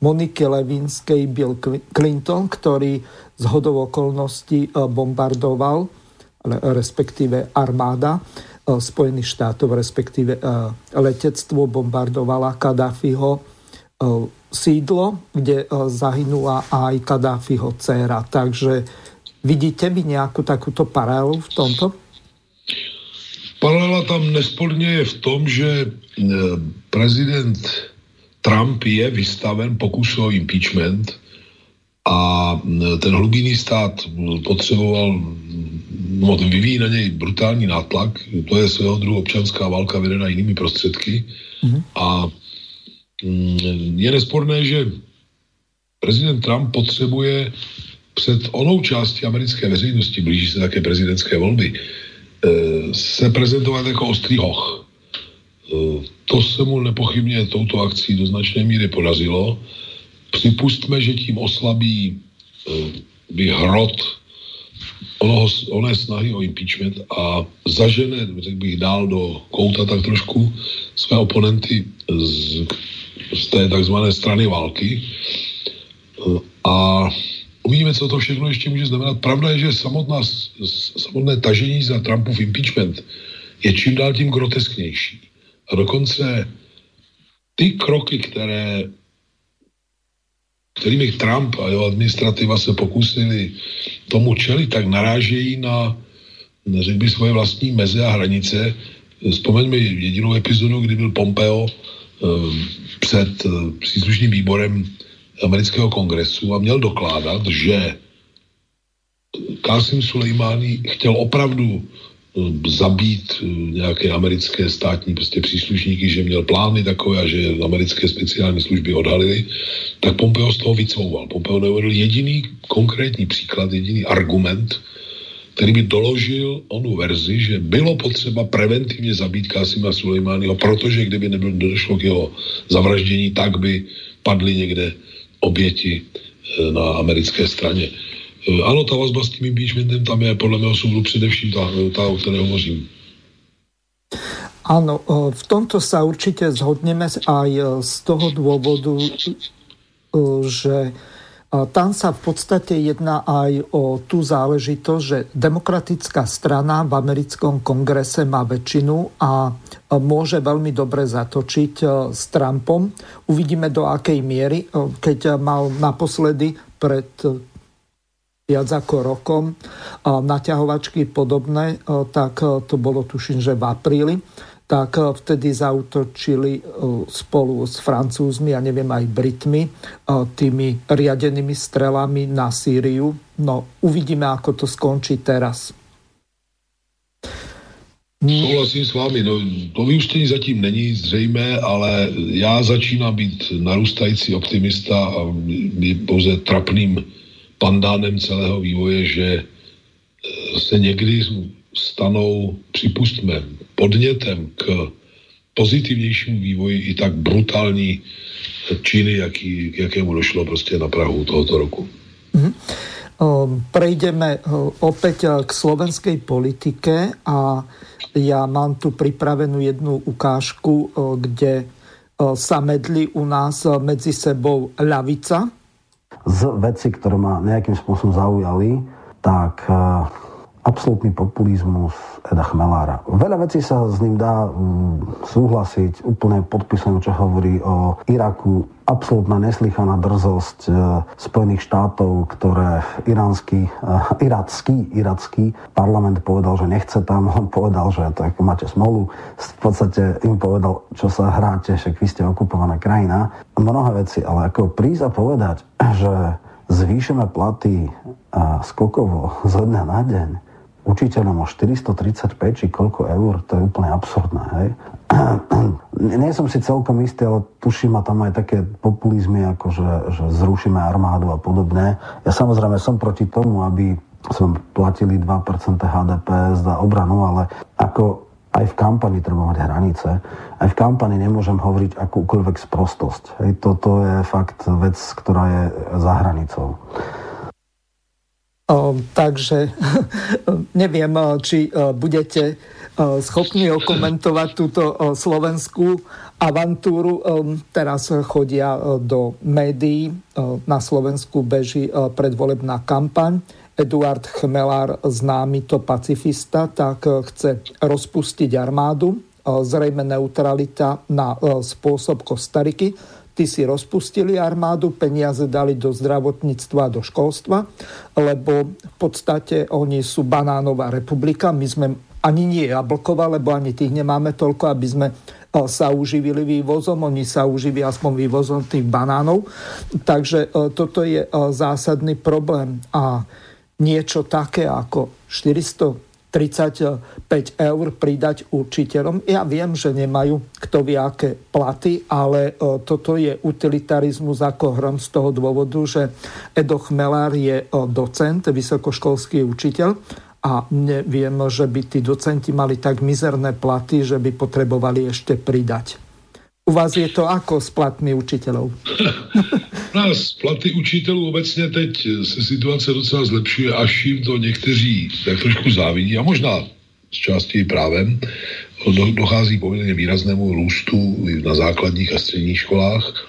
Moniky Levinskej Bill Clinton, ktorý z hodov okolností bombardoval respektíve armáda eh, Spojených štátov, respektíve eh, letectvo bombardovala Kadáfiho eh, sídlo, kde zahynula aj Kadáfiho dcéra. Takže vidíte by nejakú takúto paralelu v tomto? Paralela tam nesporně je v tom, že prezident Trump je vystaven pokusu o impeachment a ten hlubinný stát potřeboval no, vyvíjí na něj brutální nátlak, to je svého druhu občanská válka vedená jinými prostředky mm-hmm. a mm, je nesporné, že prezident Trump potřebuje před onou částí americké veřejnosti, blíží se také prezidentské volby, eh, se prezentovat jako ostrý hoch. Eh, to se mu nepochybně touto akcí do značné míry podařilo. Připustme, že tím oslabí eh, by hrot ono, oné snahy o impeachment a zažene, řekl bych, dál do kouta tak trošku své oponenty z, z té takzvané strany války. A uvidíme, co to všechno ještě může znamenat. Pravda je, že samotná, samotné tažení za Trumpův impeachment je čím dál tím grotesknější. A dokonce ty kroky, které kterými Trump a jeho administrativa se pokusili tomu čelit, tak narážejí na, řekl by, svoje vlastní meze a hranice. Vzpomeňme jedinou epizodu, kdy byl Pompeo před eh, příslušným výborem amerického kongresu a měl dokládat, že Qasim Sulejmani chtěl opravdu Eh, zabít eh, nějaké americké státní prostě příslušníky, že měl plány takové a že americké speciální služby odhalily, tak Pompeo z toho vycouval. Pompeo neuvedl jediný konkrétní příklad, jediný argument, který by doložil onu verzi, že bylo potřeba preventivně zabít Kasima Sulejmányho, protože kdyby nebylo došlo k jeho zavraždění, tak by padly někde oběti eh, na americké straně. Eh, ano, ta vazba s tím impeachmentem tam je podle mého soudu především ta, ta o které hovořím. Áno, eh, v tomto sa určite zhodneme aj z toho dôvodu, že tam sa v podstate jedná aj o tú záležitosť, že demokratická strana v americkom kongrese má väčšinu a môže veľmi dobre zatočiť s Trumpom. Uvidíme do akej miery, keď mal naposledy pred viac ako rokom naťahovačky podobné, tak to bolo tuším, že v apríli tak vtedy zautočili spolu s Francúzmi a neviem aj Britmi tými riadenými strelami na Sýriu. No uvidíme, ako to skončí teraz. Souhlasím s vámi, no, to vyústění zatím není zřejmé, ale já začínám být narůstající optimista a je pouze trapným pandánem celého vývoje, že se někdy stanou, připustme, podnětem k pozitivnějšímu vývoji i tak brutální činy, jaký, k jakému došlo prostě na Prahu tohoto roku. Mm-hmm. Prejdeme opäť k slovenskej politike a ja mám tu pripravenú jednu ukážku, kde sa medli u nás medzi sebou ľavica. Z veci, ktoré ma nejakým spôsobom zaujali, tak absolútny populizmus Eda Chmelára. Veľa vecí sa s ním dá um, súhlasiť, úplne podpisujem, čo hovorí o Iraku. Absolútna neslychaná drzosť uh, Spojených štátov, ktoré iránsky, uh, iracký, iracký parlament povedal, že nechce tam. On povedal, že tak máte smolu. V podstate im povedal, čo sa hráte, však vy ste okupovaná krajina. Mnohé veci, ale ako prísť a povedať, že zvýšime platy a skokovo zo dňa na deň, učiteľom o 435 či koľko eur, to je úplne absurdné. Hej? Nie som si celkom istý, ale tuším ma tam aj také populizmy, ako že, že zrušíme armádu a podobne. Ja samozrejme som proti tomu, aby sme platili 2% HDP za obranu, ale ako aj v kampani treba mať hranice. Aj v kampani nemôžem hovoriť akúkoľvek sprostosť. Hej, toto je fakt vec, ktorá je za hranicou. Takže neviem, či budete schopní okomentovať túto slovenskú avantúru. Teraz chodia do médií, na Slovensku beží predvolebná kampaň. Eduard Chmelár, známy to pacifista, tak chce rozpustiť armádu, zrejme neutralita na spôsob Kostariky Tí si rozpustili armádu, peniaze dali do zdravotníctva a do školstva, lebo v podstate oni sú banánová republika. My sme ani nie jablková, lebo ani tých nemáme toľko, aby sme e, sa uživili vývozom, oni sa uživili aspoň vývozom tých banánov. Takže e, toto je e, zásadný problém. A niečo také ako 400 35 eur pridať učiteľom. Ja viem, že nemajú kto vie aké platy, ale e, toto je utilitarizmus ako hrom z toho dôvodu, že Edo Chmelár je e, docent, vysokoškolský učiteľ a neviem, že by tí docenti mali tak mizerné platy, že by potrebovali ešte pridať. U vás je to ako s platmi učitelů? nás platy učitelů obecně teď se situace docela zlepšuje, až jim to někteří tak trošku závidí a možná z části i právem. Dochází poměrně výraznému růstu na základních a středních školách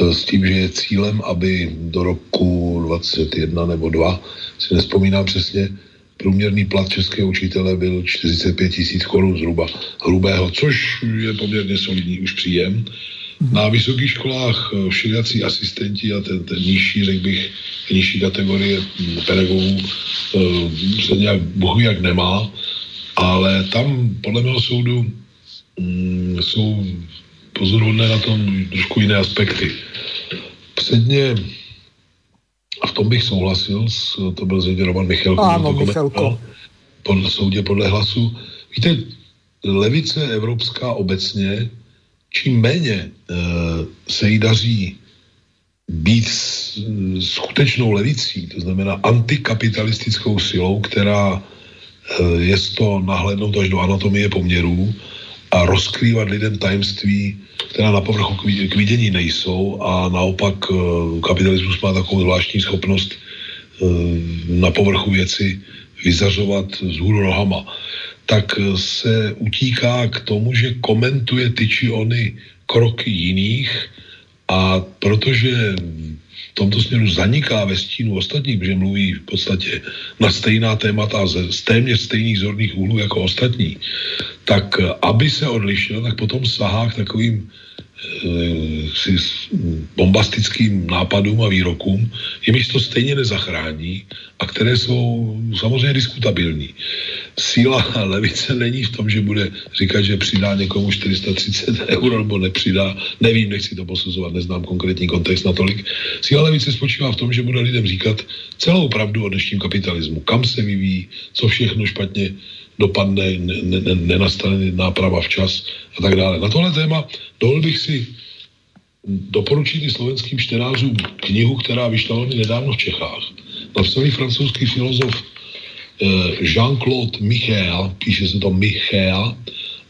e, s tím, že je cílem, aby do roku 21 nebo 2, si nespomínám přesně, průměrný plat českého učitele byl 45 tisíc korun zhruba hrubého, což je poměrně solidní už příjem. Na vysokých školách eh, všelijací asistenti a ten, ten nižší, řekl bych, nižší kategorie hm, pedagogů eh, se nějak bohu jak nemá, ale tam podle mého soudu mm, jsou pozoruhodné na tom trošku jiné aspekty. Předně a v tom bych souhlasil, s, to byl zřejmě Roman Michalko. Ano, Michalko. Podle soudě podle hlasu. Víte, levice evropská obecně, čím méně e, se jí daří být s, skutečnou levicí, to znamená antikapitalistickou silou, která e, je to nahlédnout až do anatomie poměrů a rozkrývat lidem tajemství která na povrchu k vidění nejsou a naopak eh, kapitalismus má takovou zvláštní schopnost eh, na povrchu věci vyzařovat z hůru nohama, tak eh, se utíká k tomu, že komentuje ty či ony kroky jiných a protože v tomto směru zaniká ve stínu ostatních, že mluví v podstatě na stejná témata z, z téměř stejných zorných úhlů jako ostatní, tak aby se odlišil, tak potom sahá k takovým Eh, si bombastickým nápadům a výrokům, jimiž to stejně nezachrání a které jsou samozřejmě diskutabilní. síla levice není v tom, že bude říkat, že přidá někomu 430 euro nebo nepřidá. Nevím, nechci to posuzovat, neznám konkrétní kontext natolik. Síla levice spočívá v tom, že bude lidem říkat celou pravdu o dnešním kapitalismu. Kam se vyvíjí, co všechno špatně dopadne, ne, ne, nenastane náprava včas a tak dále. Na tohle téma dovolil bych si doporučit i slovenským čtenářům knihu, která vyšla velmi nedávno v Čechách. Napsal francouzský filozof Eh, Jean-Claude Michel, píše se to Michel,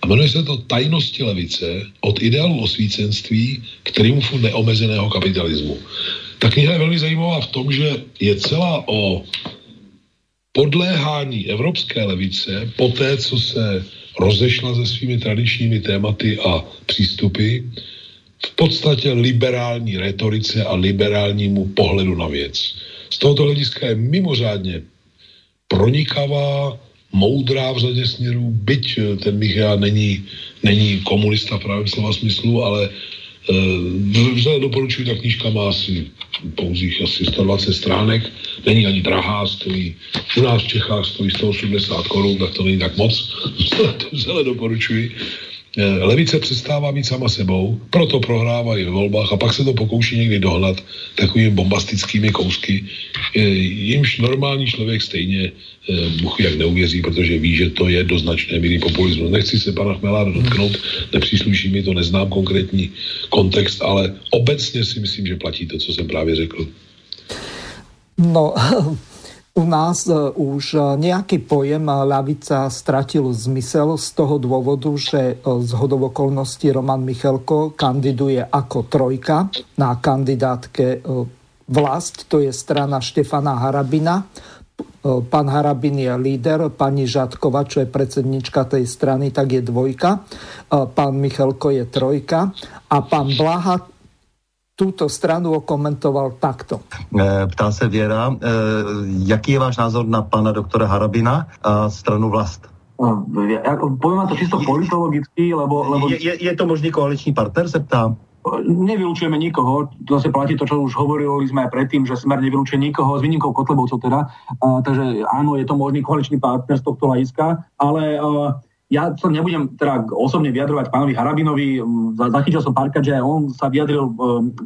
a jmenuje se to Tajnosti levice od ideálu osvícenství k triumfu neomezeného kapitalismu. Ta kniha je velmi zajímavá v tom, že je celá o podléhání evropské levice po té, co se rozešla se svými tradičními tématy a přístupy, v podstatě liberální retorice a liberálnímu pohledu na věc. Z tohoto hlediska je mimořádně pronikavá, moudrá v řadě směrů, byť ten Michal není, není komunista v pravém slova smyslu, ale vřele doporučuji, ta knížka má asi pouzích asi 120 stránek, není ani drahá, stojí, u nás v Čechách stojí 180 korun, tak to není tak moc, vřele doporučuji. Eh, levice přestává být sama sebou, proto prohrávají ve volbách a pak se to pokouší někdy dohnat takovými bombastickými kousky, eh, jimž normální člověk stejně Bůh jak neuvěří, protože ví, že to je do značné míry populismu. Nechci se pana Chmelára dotknout, nepřísluší mi to, neznám konkrétní kontext, ale obecně si myslím, že platí to, co jsem právě řekl. No, u nás e, už e, nejaký pojem ľavica stratil zmysel z toho dôvodu, že e, z hodov okolností Roman Michelko kandiduje ako trojka na kandidátke vlast, to je strana Štefana Harabina. Pán Harabin je líder, pani Žatkova, čo je predsednička tej strany, tak je dvojka. Pán Michelko je trojka a pán Blaha tuto stranu okomentoval takto. Eh, ptá se Věra, eh, jaký je váš názor na pana doktora Harabina a stranu vlast? No, ja, poviem vám to čisto politologicky, lebo... lebo... Je, je, je to možný koaliční partner, se ptám? Nevylučujeme nikoho, to zase platí to, čo už hovorili sme aj predtým, že Smer nevylučuje nikoho, s výnimkou Kotlebovcov teda, uh, takže áno, je to možný koaličný partner z tohto hľadiska, ale uh, ja sa nebudem teda osobne vyjadrovať pánovi Harabinovi. Zachytil som párkrát, že on sa vyjadril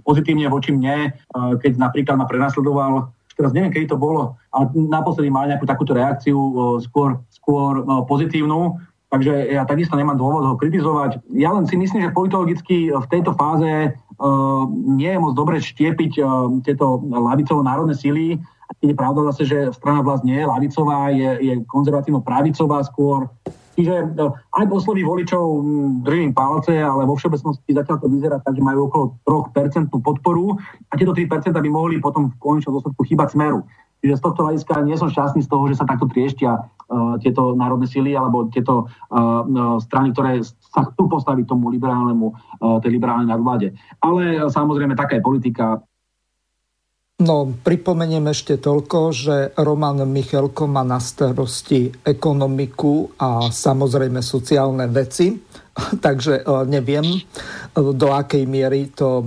pozitívne voči mne, keď napríklad ma prenasledoval teraz neviem, kedy to bolo, ale naposledy mal nejakú takúto reakciu skôr, skôr pozitívnu, takže ja takisto nemám dôvod ho kritizovať. Ja len si myslím, že politologicky v tejto fáze nie je moc dobre štiepiť tieto lavicovo-národné síly. Je pravda zase, že strana vlast nie je lavicová, je, je konzervatívno-pravicová skôr. Čiže no, aj osloví voličov držím palce, ale vo všeobecnosti zatiaľ to vyzerá tak, že majú okolo 3% podporu a tieto 3% by mohli potom v konečnom dôsledku chýbať smeru. Čiže z tohto hľadiska nie som šťastný z toho, že sa takto trieštia uh, tieto národné sily alebo tieto uh, strany, ktoré sa chcú postaviť tomu liberálnemu, uh, tej liberálnej nadvláde. Ale uh, samozrejme taká je politika. No, pripomeniem ešte toľko, že Roman Michelko má na starosti ekonomiku a samozrejme sociálne veci, takže e, neviem, e, do akej miery to e,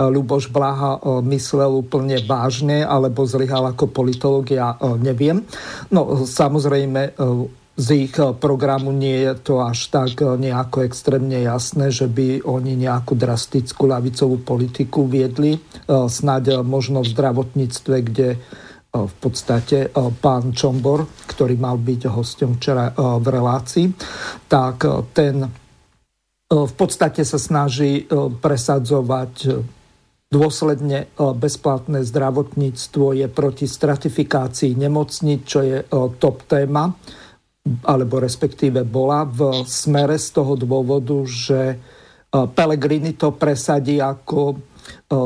Luboš Blaha myslel úplne vážne alebo zlyhal ako politolog, ja neviem. No, samozrejme, z ich eh, programu nie je to až tak eh, nejako extrémne jasné, že by oni nejakú drastickú lavicovú politiku viedli. Eh, snáď možno v zdravotníctve, kde v podstate pán Čombor, ktorý mal byť hostom včera v relácii, tak ten v podstate sa snaží presadzovať dôsledne bezplatné zdravotníctvo, je proti stratifikácii nemocnic, čo je top téma alebo respektíve bola v smere z toho dôvodu, že e, Pellegrini to presadí ako e,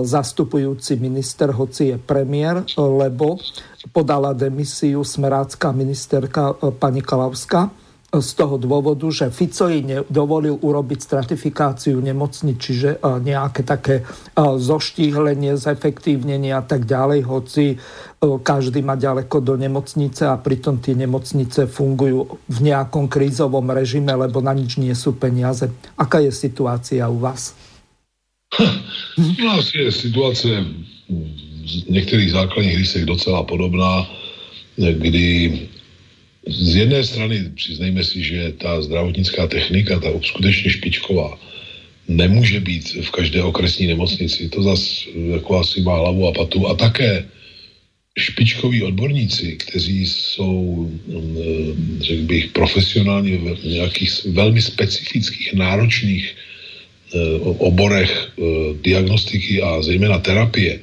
zastupujúci minister, hoci je premiér, lebo podala demisiu smerácká ministerka e, pani Kalavska z toho dôvodu, že Fico jej dovolil urobiť stratifikáciu nemocnic, čiže nejaké také zoštíhlenie, zefektívnenie a tak ďalej, hoci každý má ďaleko do nemocnice a pritom tie nemocnice fungujú v nejakom krízovom režime, lebo na nič nie sú peniaze. Aká je situácia u vás? U nás je situace z některých základních rysech docela podobná, kdy z jedné strany přiznejme si, že ta zdravotnická technika, ta skutečně špičková, nemůže být v každé okresní nemocnici. To zase jako asi má hlavu a patu. A také špičkoví odborníci, kteří jsou, mm, řekl bych, profesionálně v nějakých velmi specifických, náročných eh, oborech eh, diagnostiky a zejména terapie,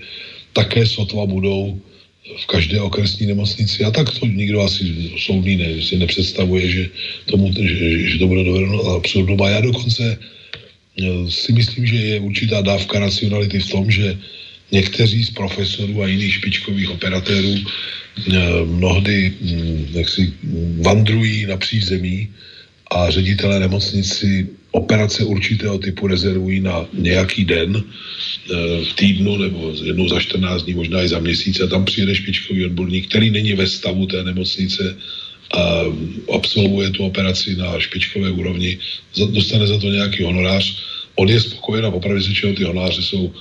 také sotva budou v každé okresní nemocnici. A tak to nikdo asi soudný ne, si nepředstavuje, že, tomu, že, že to bude dovedeno absurdum. A já dokonce eh, si myslím, že je určitá dávka racionality v tom, že někteří z profesorů a jiných špičkových operatérů eh, mnohdy hm, jak si vandrují napříč zemí a ředitelé nemocnici operace určitého typu rezervují na nějaký den eh, v týdnu nebo jednou za 14 dní, možná i za měsíc a tam přijede špičkový odborník, který není ve stavu té nemocnice a absolvuje tu operaci na špičkové úrovni, dostane za to nějaký honorář, on je spokojen a popravdě se ty honoráře jsou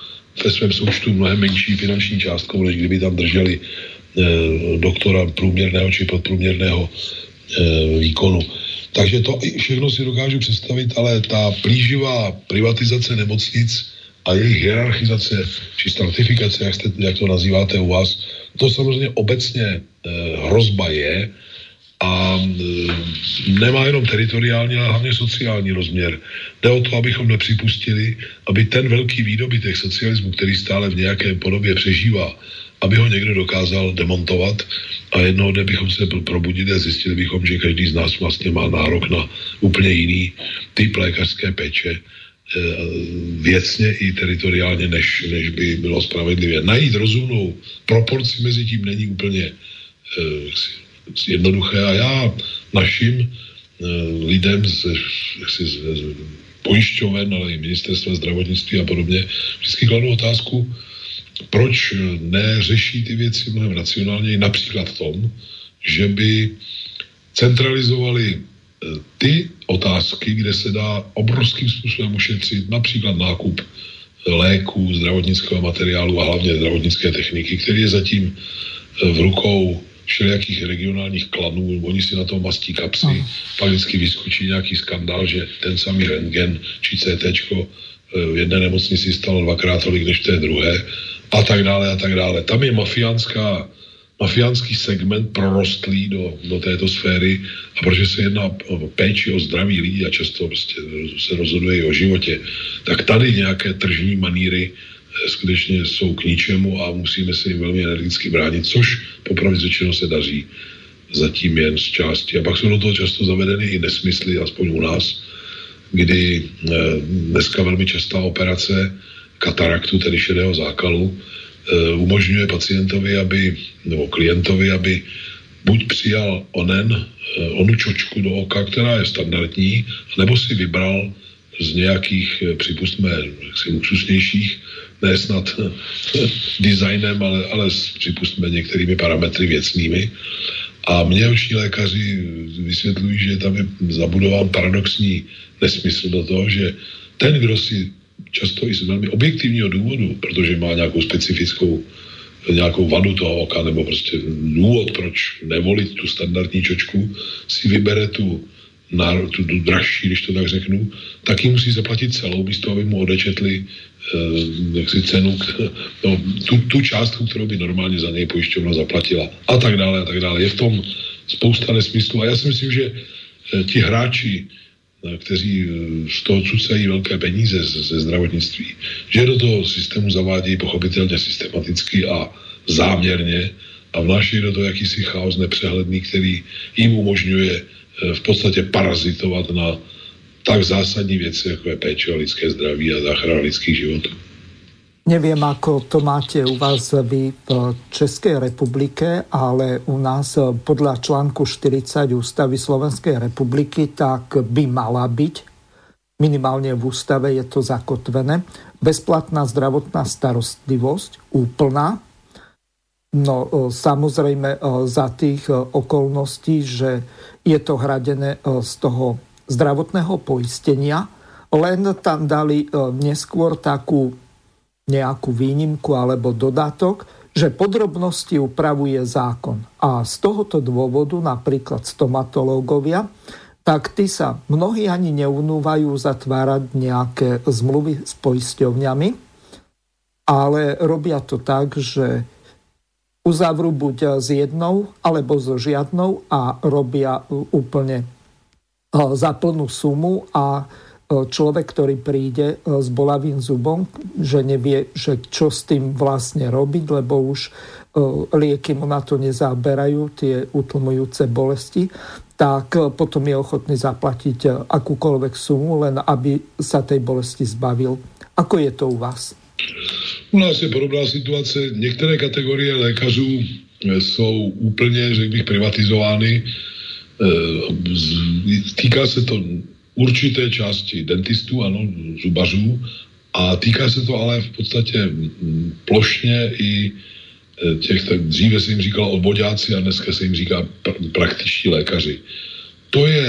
ve svém součtu mnohem menší finanční částkou, než kdyby tam drželi eh, doktora průměrného či podprůměrného eh, výkonu. Takže to všechno si dokážu představit, ale ta plíživá privatizace nemocnic a jejich hierarchizace či stratifikace, jak, jste, jak to nazýváte u vás, to samozřejmě obecně eh, hrozba je, a nemá jenom teritoriální, ale hlavně sociální rozměr. Jde o to, abychom nepřipustili, aby ten velký výdobytek socialismu, který stále v nějaké podobě přežívá, aby ho někdo dokázal demontovat a jednoho dne bychom se probudili a zjistili bychom, že každý z nás vlastně má nárok na úplně jiný typ lékařské péče eh, věcně i teritoriálně, než, než by bylo spravedlivě. Najít rozumnou proporci mezi tím není úplně eh, jednoduché a já našim eh, lidem z, z, z, pojišťoven, ale i ministerstva zdravotnictví a podobně, vždycky kladu otázku, proč neřeší ty věci mnohem racionálněji, například v tom, že by centralizovali eh, ty otázky, kde se dá obrovským způsobem ušetřit například nákup léků, zdravotnického materiálu a hlavně zdravotnické techniky, který je zatím eh, v rukou všelijakých regionálních klanů, oni si na to mastí kapsy, no. pak vždycky vyskočí nějaký skandál, že ten samý rentgen či CT eh, v jedné nemocnici stalo dvakrát tolik než v té druhé a tak dále a tak dále. Tam je mafiánská mafiánský segment prorostlý do, do této sféry a protože se jedná o péči o zdraví lidí a často prostě se rozhoduje i o životě, tak tady nějaké tržní maníry skutečně jsou k ničemu a musíme se jim velmi energicky bránit, což popravdě řečeno se daří zatím jen z části. A pak jsou do toho často zavedeny i nesmysly, aspoň u nás, kdy eh, dneska velmi častá operace kataraktu, tedy šedého zákalu, eh, umožňuje pacientovi, aby, nebo klientovi, aby buď přijal onen, eh, onu čočku do oka, která je standardní, nebo si vybral z nějakých, připustme, jaksi luxusnějších ne snad designem, ale, ale s, připustme některými parametry věcnými. A mě oční lékaři vysvětlují, že tam je zabudován paradoxní nesmysl do toho, že ten, kdo si často i z velmi objektivního důvodu, protože má nějakou specifickou nějakou vadu toho oka, nebo prostě důvod, proč nevolit tu standardní čočku, si vybere tu národ, tu, tu dražší, když to tak řeknu, tak ji musí zaplatit celou, místo aby mu odečetli eh, jaksi cenu, no, tu, tu částku, kterou by normálně za něj pojišťovna zaplatila a tak dále a tak dále. Je v tom spousta nesmyslů a já si myslím, že eh, ti hráči, eh, kteří z toho cucají velké peníze ze, zdravotnictví, že do toho systému zavádějí pochopitelně systematicky a záměrně a vnášejí do toho jakýsi chaos nepřehledný, který jim umožňuje Eh, v podstatě parazitovat na tak zásadní věci, jako je péče o lidské zdraví a záchrana lidských životů. Neviem, ako to máte u vás vy v Českej republike, ale u nás podľa článku 40 Ústavy Slovenskej republiky tak by mala byť, minimálne v ústave je to zakotvené, bezplatná zdravotná starostlivosť, úplná, No samozrejme za tých okolností, že je to hradené z toho zdravotného poistenia, len tam dali neskôr takú nejakú výnimku alebo dodatok, že podrobnosti upravuje zákon. A z tohoto dôvodu napríklad stomatológovia, tak tí sa mnohí ani neunúvajú zatvárať nejaké zmluvy s poisťovňami, ale robia to tak, že uzavrú buď s jednou alebo so žiadnou a robia úplne eh, za plnú sumu a E, človek, ktorý príde e, s bolavým zubom, že nevie, že čo s tým vlastne robiť, lebo už e, lieky mu na to nezaberajú, tie utlmujúce bolesti, tak potom je ochotný zaplatiť akúkoľvek sumu, len aby sa tej bolesti zbavil. Ako je to u vás? U nás je podobná situace. Některé kategorie lékařů jsou úplně, řekl bych, privatizovány. Týká se to určité části dentistů, ano, zubařů, a týká se to ale v podstatě plošně i e, těch, tak dříve se jim říkalo odbodáci a dneska se jim říká pr- praktičtí lékaři. To je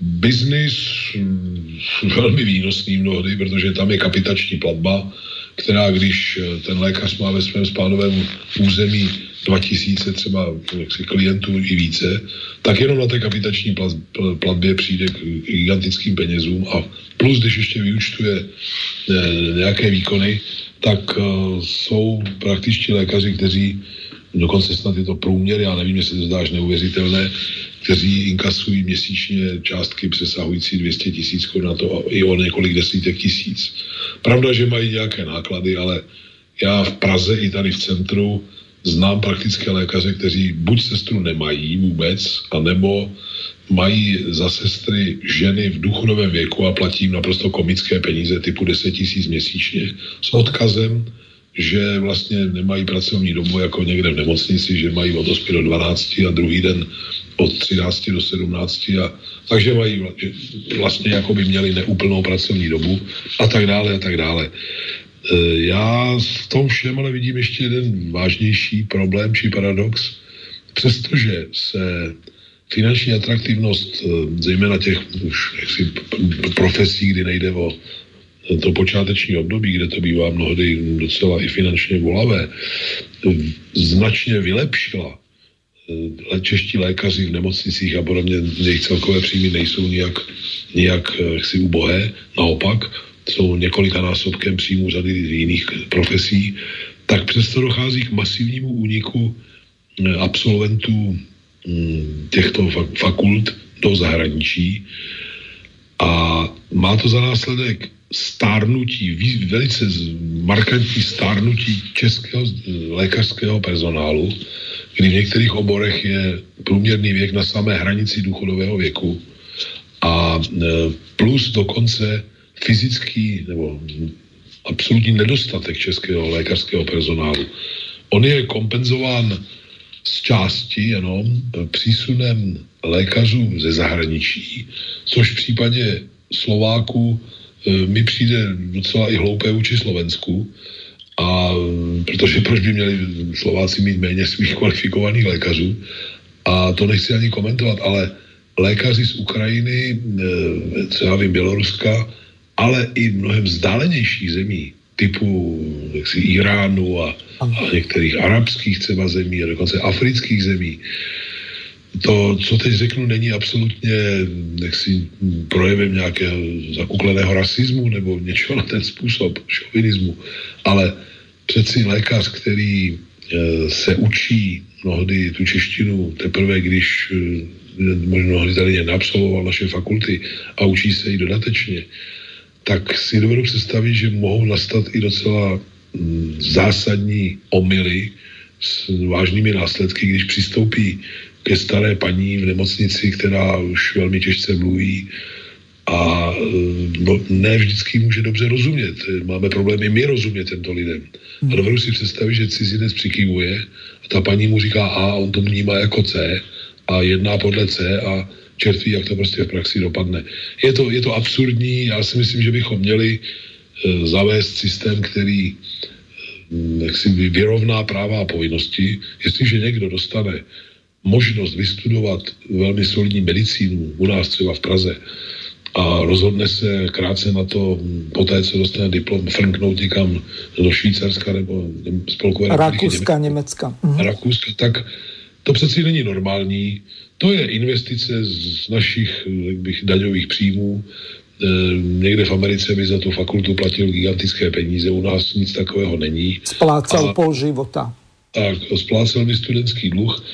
biznis velmi výnosný mnohdy, protože tam je kapitační platba, která když e, ten lékař má ve svém spánovém území 2000 třeba jaksi klientů i více, tak jenom na té kapitační platbě přijde k gigantickým penězům a plus, když ještě vyučtuje eh, nějaké výkony, tak eh, jsou praktičtí lékaři, kteří dokonce snad je to průměr, já nevím, jestli to zdáš neuvěřitelné, kteří inkasují měsíčně částky přesahující 200 tisíc korun na to i o několik desítek tisíc. Pravda, že mají nějaké náklady, ale já v Praze i tady v centru znám praktické lékaře, kteří buď sestru nemají vůbec, anebo mají za sestry ženy v důchodovém věku a platí jim naprosto komické peníze typu 10 tisíc měsíčně s odkazem, že vlastně nemají pracovní dobu jako někde v nemocnici, že mají od 8 do 12 a druhý den od 13 do 17 a takže mají vlastně jako by měli neúplnou pracovní dobu a tak dále a tak dále. Eh, já v tom všem ale vidím ještě jeden vážnější problém či paradox. Přestože se finanční atraktivnost, eh, zejména těch už jaksi profesí, kdy nejde o to počáteční období, kde to bývá mnohdy docela i finančně volavé, značně vylepšila. Eh, čeští lékaři v nemocnicích a podobně, jejich celkové příjmy nejsou nijak, nijak jaksi ubohé, naopak, jsou několikanásobkem příjmů řady jiných profesí, tak přesto dochází k masivnímu úniku eh, absolventů hm, těchto fakult do zahraničí a má to za následek stárnutí, velice markantní stárnutí českého lékařského personálu, kdy v některých oborech je průměrný věk na samé hranici důchodového věku a eh, plus dokonce fyzický nebo absolutní nedostatek českého lékařského personálu. On je kompenzován z části jenom přísunem lékařů ze zahraničí, což v případě Slováků mi přijde docela i hloupé vůči Slovensku, a protože proč by měli Slováci mít méně svých kvalifikovaných lékařů, a to nechci ani komentovat, ale lékaři z Ukrajiny, e, co já vím, Běloruska, ale i mnohem vzdálenějších zemí, typu jaksi, Iránu a, a některých arabských třeba zemí a dokonce afrických zemí. To, co teď řeknu, není absolutně jaksi, projevem nějakého zakukleného rasismu nebo něčeho na ten způsob, šovinismu, ale přeci lékař, který e, se učí mnohdy tu češtinu teprve, když e, mnohdy tady neabsolvoval naše fakulty a učí se i dodatečně, tak si dovedu představit, že mohou nastat i docela mm, zásadní omily s vážnými následky, když přistoupí ke staré paní v nemocnici, která už velmi těžce mluví a no, ne vždycky může dobře rozumět. Máme problémy my rozumět tento lidem. A dovedu si představit, že cizinec přikývuje a ta paní mu říká A, on to vnímá jako C a jedná podle C a čert ví, jak to prostě v praxi dopadne. Je to, je to absurdní, já si myslím, že bychom měli e, zavést systém, který e, jak si vyrovná práva a povinnosti. Jestliže někdo dostane možnost vystudovat velmi solidní medicínu u nás třeba v Praze a rozhodne se krátce na to, po té, co dostane diplom, frnknout někam do Švýcarska nebo spolkové Rakouska, Německa. Mhm. Rakouska, tak to přeci není normální. To je investice z našich bych, daňových příjmů. E, někde v Americe by za tu fakultu platil gigantické peníze, u nás nic takového není. Splácal a, pol života. Tak, splácel by studentský dluh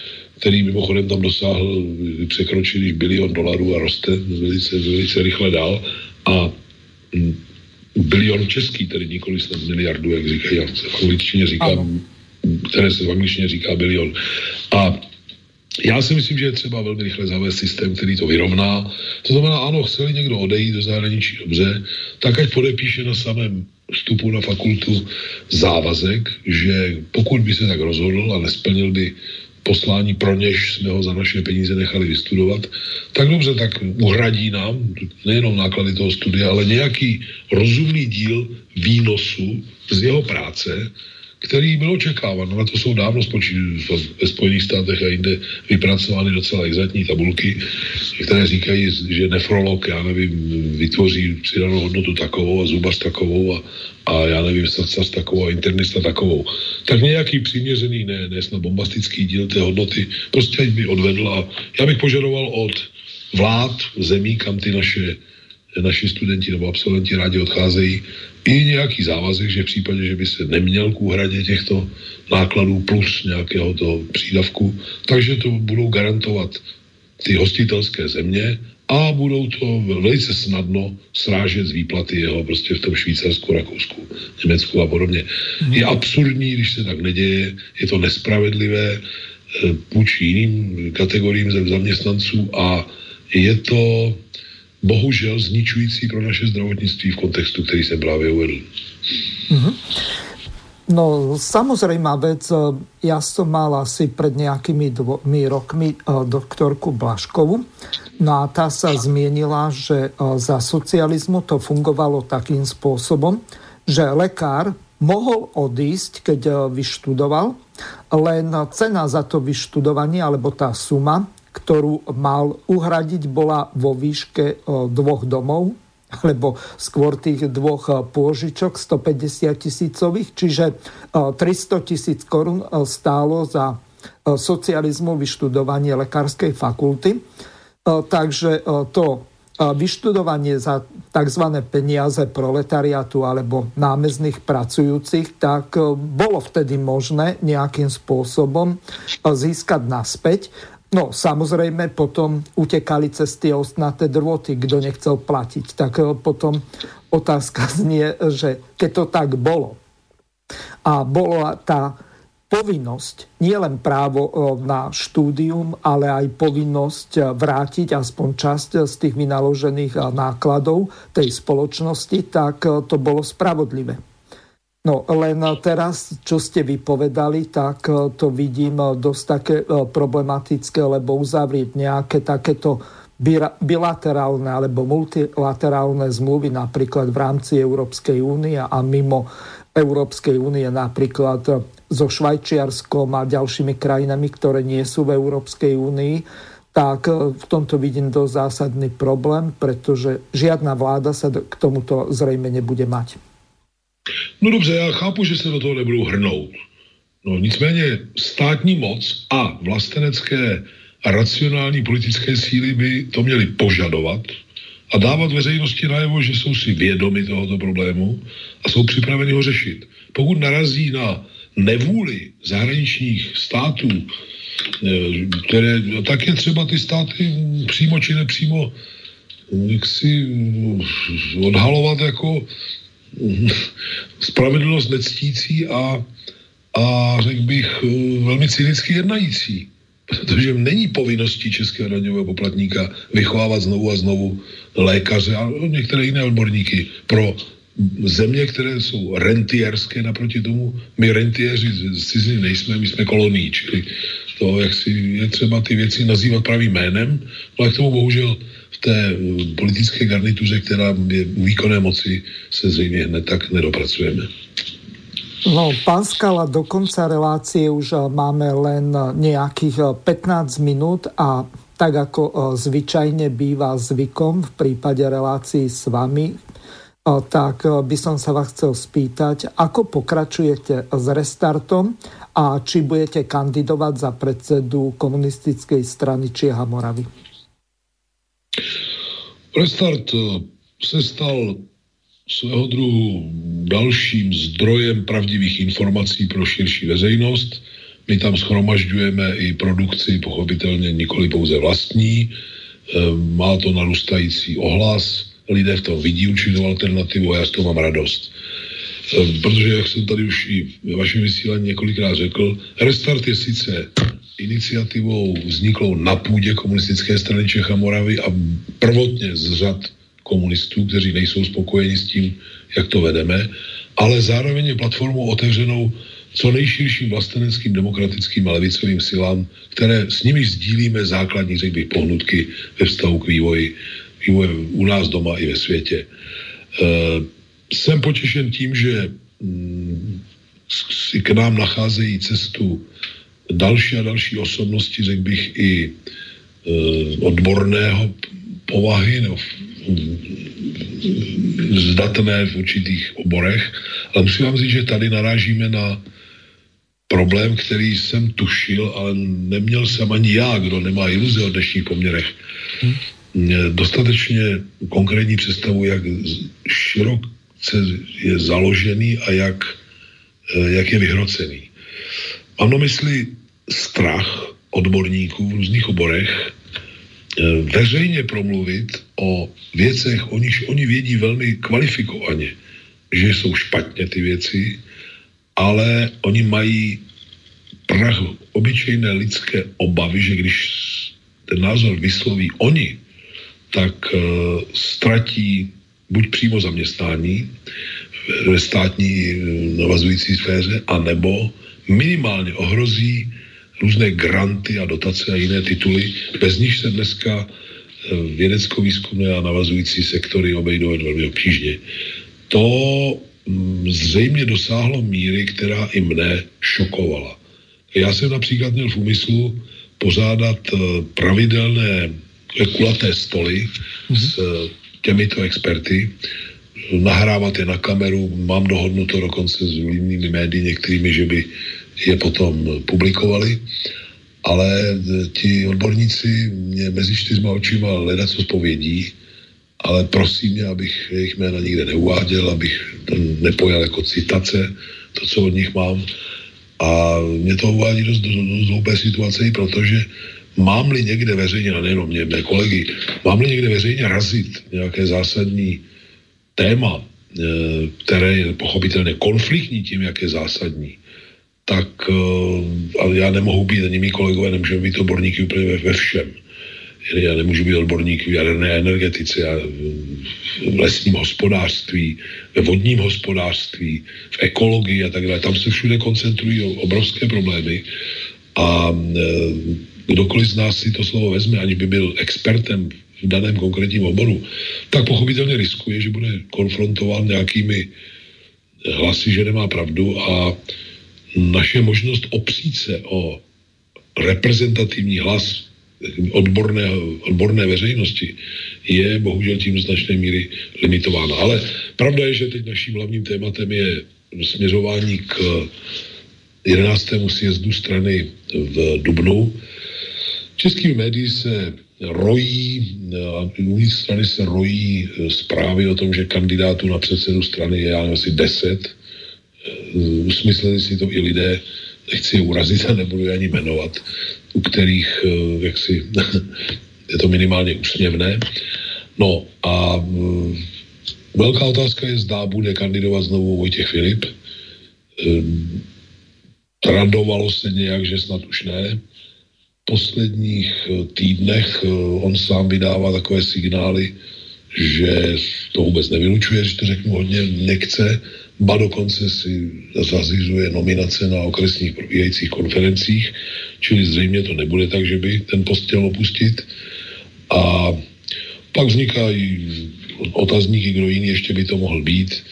který mimochodem tam dosáhl, překročil bilion dolarů a roste velice, velice rychle dál. A mm, bilion český, tedy nikoli snad miliardu, jak říkají, já se v angličtině říkám, které se v angličtině říká bilion. A já si myslím, že je třeba velmi rychle zavést systém, který to vyrovná. To znamená, ano, chceli někdo odejít do zahraničí dobře, tak ať podepíše na samém vstupu na fakultu závazek, že pokud by se tak rozhodl a nesplnil by poslání, pro něž jsme ho za naše peníze nechali vystudovat, tak dobře, tak uhradí nám nejenom náklady toho studia, ale nějaký rozumný díl výnosu z jeho práce, který byl očekáván. Na to jsou dávno spočí, ve Spojených státech a jinde vypracovány docela exaktní tabulky, které říkají, že nefrolog, já nevím, vytvoří přidanou hodnotu takovou a zubař takovou a, a já nevím, srdcař takovou a internista takovou. Tak nějaký přiměřený, ne, ne snad bombastický díl té hodnoty, prostě by odvedl a já bych požadoval od vlád zemí, kam ty naše naši studenti nebo absolventi rádi odcházejí, i nějaký závazek, že v případě, že by se neměl k úhradě těchto nákladů plus nějakého toho přídavku, takže to budou garantovat ty hostitelské země a budou to velice snadno srážet z výplaty jeho prostě v tom Švýcarsku, Rakousku, Německu a podobně. Mm. Je absurdní, když se tak neděje, je to nespravedlivé eh, vůči jiným kategoriím zaměstnanců a je to bohužel zničující pro naše zdravotnictví v kontextu, který jsem právě uvedl. Mm-hmm. No samozrejmá vec, e, ja som mal asi pred nejakými dvomi rokmi e, doktorku Blaškovu, no a tá sa zmienila, že e, za socializmu to fungovalo takým spôsobom, že lekár mohol odísť, keď vyštudoval, len cena za to vyštudovanie, alebo tá suma, ktorú mal uhradiť, bola vo výške dvoch domov, alebo skôr tých dvoch pôžičok 150 tisícových, čiže 300 tisíc korun stálo za socializmu vyštudovanie lekárskej fakulty. Takže to vyštudovanie za tzv. peniaze proletariatu alebo námezných pracujúcich, tak bolo vtedy možné nejakým spôsobom získať naspäť. No samozrejme potom utekali cez tie ostnaté drôty, kto nechcel platiť. Tak e, potom otázka znie, že keď to tak bolo a bola tá povinnosť, nielen právo e, na štúdium, ale aj povinnosť e, vrátiť aspoň časť z tých vynaložených nákladov tej spoločnosti, tak to bolo spravodlivé. No len teraz, čo ste vypovedali, tak eh, to vidím eh, dosť také eh, problematické, lebo uzavrieť nejaké takéto bilaterálne alebo multilaterálne zmluvy napríklad v rámci Európskej únie a mimo Európskej únie napríklad so Švajčiarskom a ďalšími krajinami, ktoré nie sú v Európskej únii, tak v tomto vidím dosť zásadný problém, pretože žiadna vláda sa k tomuto zrejme nebude mať. No dobře, já chápu, že se do toho nebudou hrnout. No nicméně státní moc a vlastenecké a racionální politické síly by to měly požadovat a dávat veřejnosti najevo, že jsou si vědomi tohoto problému a jsou připraveni ho řešit. Pokud narazí na nevůli zahraničních států, eh, které, tak je třeba ty státy přímo či nepřímo jak si odhalovat jako spravedlnost nectící a, a řekl bych eh, velmi cynicky jednající. Protože není povinností českého daňového poplatníka vychovávat znovu a znovu lékaře a některé jiné odborníky pro země, které jsou rentierské naproti tomu. My rentieři z ciziny nejsme, my jsme kolonií, čili to, jak si je třeba ty věci nazývat pravým jménem, ale k tomu bohužel té eh, politické garnituře, která je výkonné moci, se zřejmě hned tak nedopracujeme. No, pán Skala, do konca relácie už eh, máme len eh, nejakých 15 minút a tak ako zvyčajne býva zvykom v prípade relácií s vami, tak by som sa vás chcel spýtať, ako pokračujete s restartom a či budete kandidovať za predsedu komunistickej strany Čieha Moravy. Restart se stal svého druhu dalším zdrojem pravdivých informací pro širší veřejnost. My tam schromažďujeme i produkci, pochopitelně nikoli pouze vlastní. Ehm, má to narůstající ohlas, lidé v tom vidí určitou alternativu a já z toho mám radost. Ehm, protože, jak jsem tady už i ve vašem vysílání několikrát řekl, Restart je sice iniciativou vzniklou na půdě komunistické strany Čecha Moravy a prvotně z řad komunistů, kteří nejsou spokojeni s tím, jak to vedeme, ale zároveň je platformou otevřenou co nejširším vlasteneckým demokratickým a levicovým silám, které s nimi sdílíme základní, řekl bych, pohnutky ve vztahu k vývoji, vývoji u nás doma i ve světě. E, jsem potěšen tím, že mm, si k nám nacházejí cestu další a další osobnosti, řekl bych, i e, odborného povahy, no, zdatné v určitých oborech, ale musím vám říct, že tady narážíme na problém, který jsem tušil, ale neměl jsem ani já, kdo nemá iluze o dnešních poměrech, hmm. dostatečně konkrétní představu, jak široce je založený a jak, jak je vyhrocený. Mám na mysli strach odborníků v různých oborech, Eh, veřejně promluvit o věcech, o nich oni vědí velmi kvalifikovaně, že jsou špatně ty věci, ale oni mají prach obyčejné lidské obavy, že když ten názor vysloví oni, tak uh, ztratí buď přímo zaměstnání ve státní uh, navazující sféře, anebo minimálně ohrozí různé granty a dotace a jiné tituly, bez nich se dneska eh, vědecko-výzkumné a navazující sektory obejdou velmi obtížně. To mm, zřejmě dosáhlo míry, která i mne šokovala. Já jsem například měl v úmyslu pořádat eh, pravidelné kulaté stoly mm-hmm. s eh, těmito experty, nahrávat je na kameru, mám dohodnuto dokonce s různými médii některými, že by je potom publikovali, ale ti odborníci mě mezi čtyřma očima hledat co zpovědí, ale prosím mě, abych jejich jména nikde neuváděl, abych to nepojal jako citace, to, co od nich mám. A mě to uvádí dost, dost, dost hloupé situace, protože mám-li někde veřejně, a nejenom mě, mé kolegy, mám-li někde veřejně razit nějaké zásadní téma, eh, které je pochopitelně konfliktní tím, jak je zásadní, tak uh, ale já nemohu být, ani mý kolegové nemůžeme být odborníky úplně ve, všem. Já nemůžu být odborník v jaderné energetice, a v lesním hospodářství, ve vodním hospodářství, v ekologii a tak dále. Tam se všude koncentrují obrovské problémy a uh, kdokoliv z nás si to slovo vezme, ani by byl expertem v daném konkrétním oboru, tak pochopitelně riskuje, že bude konfrontován nějakými hlasy, že nemá pravdu a naše možnost opřít se o reprezentativní hlas odborné, odborné veřejnosti je bohužel tím značné míry limitována. Ale pravda je, že teď naším hlavním tématem je směřování k 11. sjezdu strany v Dubnu. Českými médií se rojí, uvnitř strany se rojí zprávy o tom, že kandidátů na předsedu strany je asi 10 usmysleli si to i lidé, nechci je urazit a nebudu je ani jmenovat, u kterých eh, jaksi je to minimálně úsměvné. No a mm, velká otázka je, zdá bude kandidovat znovu Vojtěch Filip. Ehm, tradovalo se nějak, že snad už ne. V posledních eh, týdnech eh, on sám vydává takové signály, že to vůbec nevylučuje, že to řeknu hodně, nechce ba dokonce si zazizuje nominace na okresních probíhajících konferencích, čili zřejmě to nebude tak, že by ten post chtěl opustit. A pak vznikají otazníky, kdo jiný ještě by to mohl být.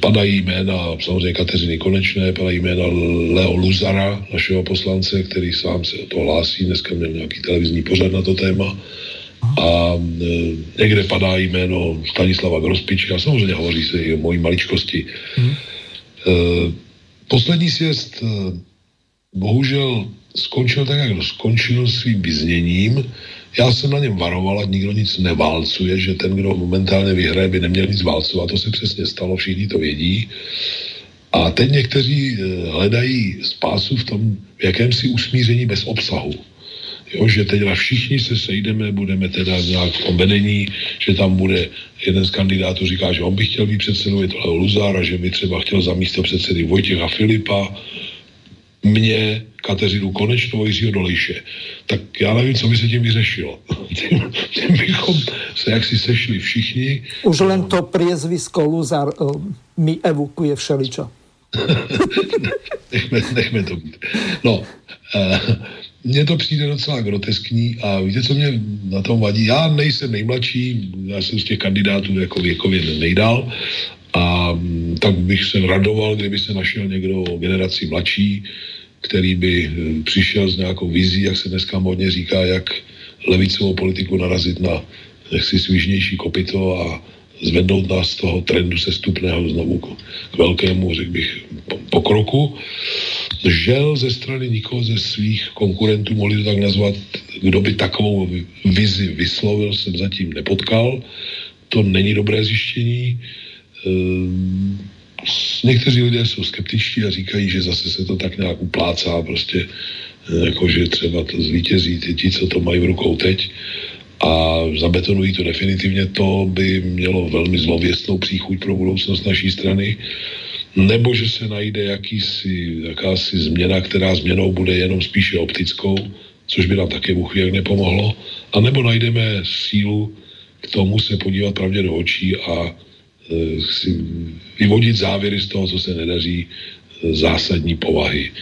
Padají jména samozřejmě Kateřiny Konečné, padají jména Leo Luzara, našeho poslance, který sám se to hlásí, dneska měl nějaký televizní pořad na to téma. A e, někde padá jméno Stanislava Grospiče a samozřejmě hovoří se i o mojí maličkosti. Hmm. E, poslední sjezd e, bohužel skončil tak, jak skončil svým vyzněním. Já jsem na něm varoval, ať nikdo nic neválcuje, že ten, kdo momentálně vyhraje, by neměl nic válcovat. To se přesně stalo, všichni to vědí. A teď někteří hledají spásu v tom v jakémsi usmíření bez obsahu. Jo, že teď všichni se sejdeme, budeme teda nějak v tom vedení, že tam bude jeden z kandidátů říká, že on by chtěl být předsedou, je to Leo Luzár a že by třeba chtěl za místo předsedy Vojtěcha Filipa, mě, Kateřinu Konečnou, Jiřího Dolejše. Tak já nevím, co by se tím vyřešilo. tím, tím bychom se jaksi sešli všichni. Už len to priezvisko Luzar uh, mi evokuje všeličo. nechme, nechme to být. No, uh, mně to přijde docela groteskní a víte, co mě na tom vadí? Já nejsem nejmladší, já jsem z těch kandidátů jako věkově nejdál a tak bych se radoval, kdyby se našel někdo o generaci mladší, který by eh, přišel s nějakou vizí, jak se dneska modně říká, jak levicovou politiku narazit na jaksi svížnější kopito a zvednout nás z toho trendu sestupného znovu k velkému, řekl bych, pokroku. Žel ze strany nikoho ze svých konkurentů, mohli to tak nazvat, kdo by takovou vizi vyslovil, jsem zatím nepotkal. To není dobré zjištění. Ehm, někteří lidé jsou skeptičtí a říkají, že zase se to tak nějak uplácá, prostě eh, jako že třeba to zvítězí ty, ti, co to mají v rukou teď a zabetonují to definitivně, to by mělo velmi zlověstnou příchuť pro budoucnost naší strany, nebo že se najde jakýsi, jakási změna, která změnou bude jenom spíše optickou, což by nám také Bůh nepomohlo, a nebo najdeme sílu k tomu se podívat pravdě do očí a Eh, si vyvodit závěry z toho, co se nedaří, eh, zásadní povahy.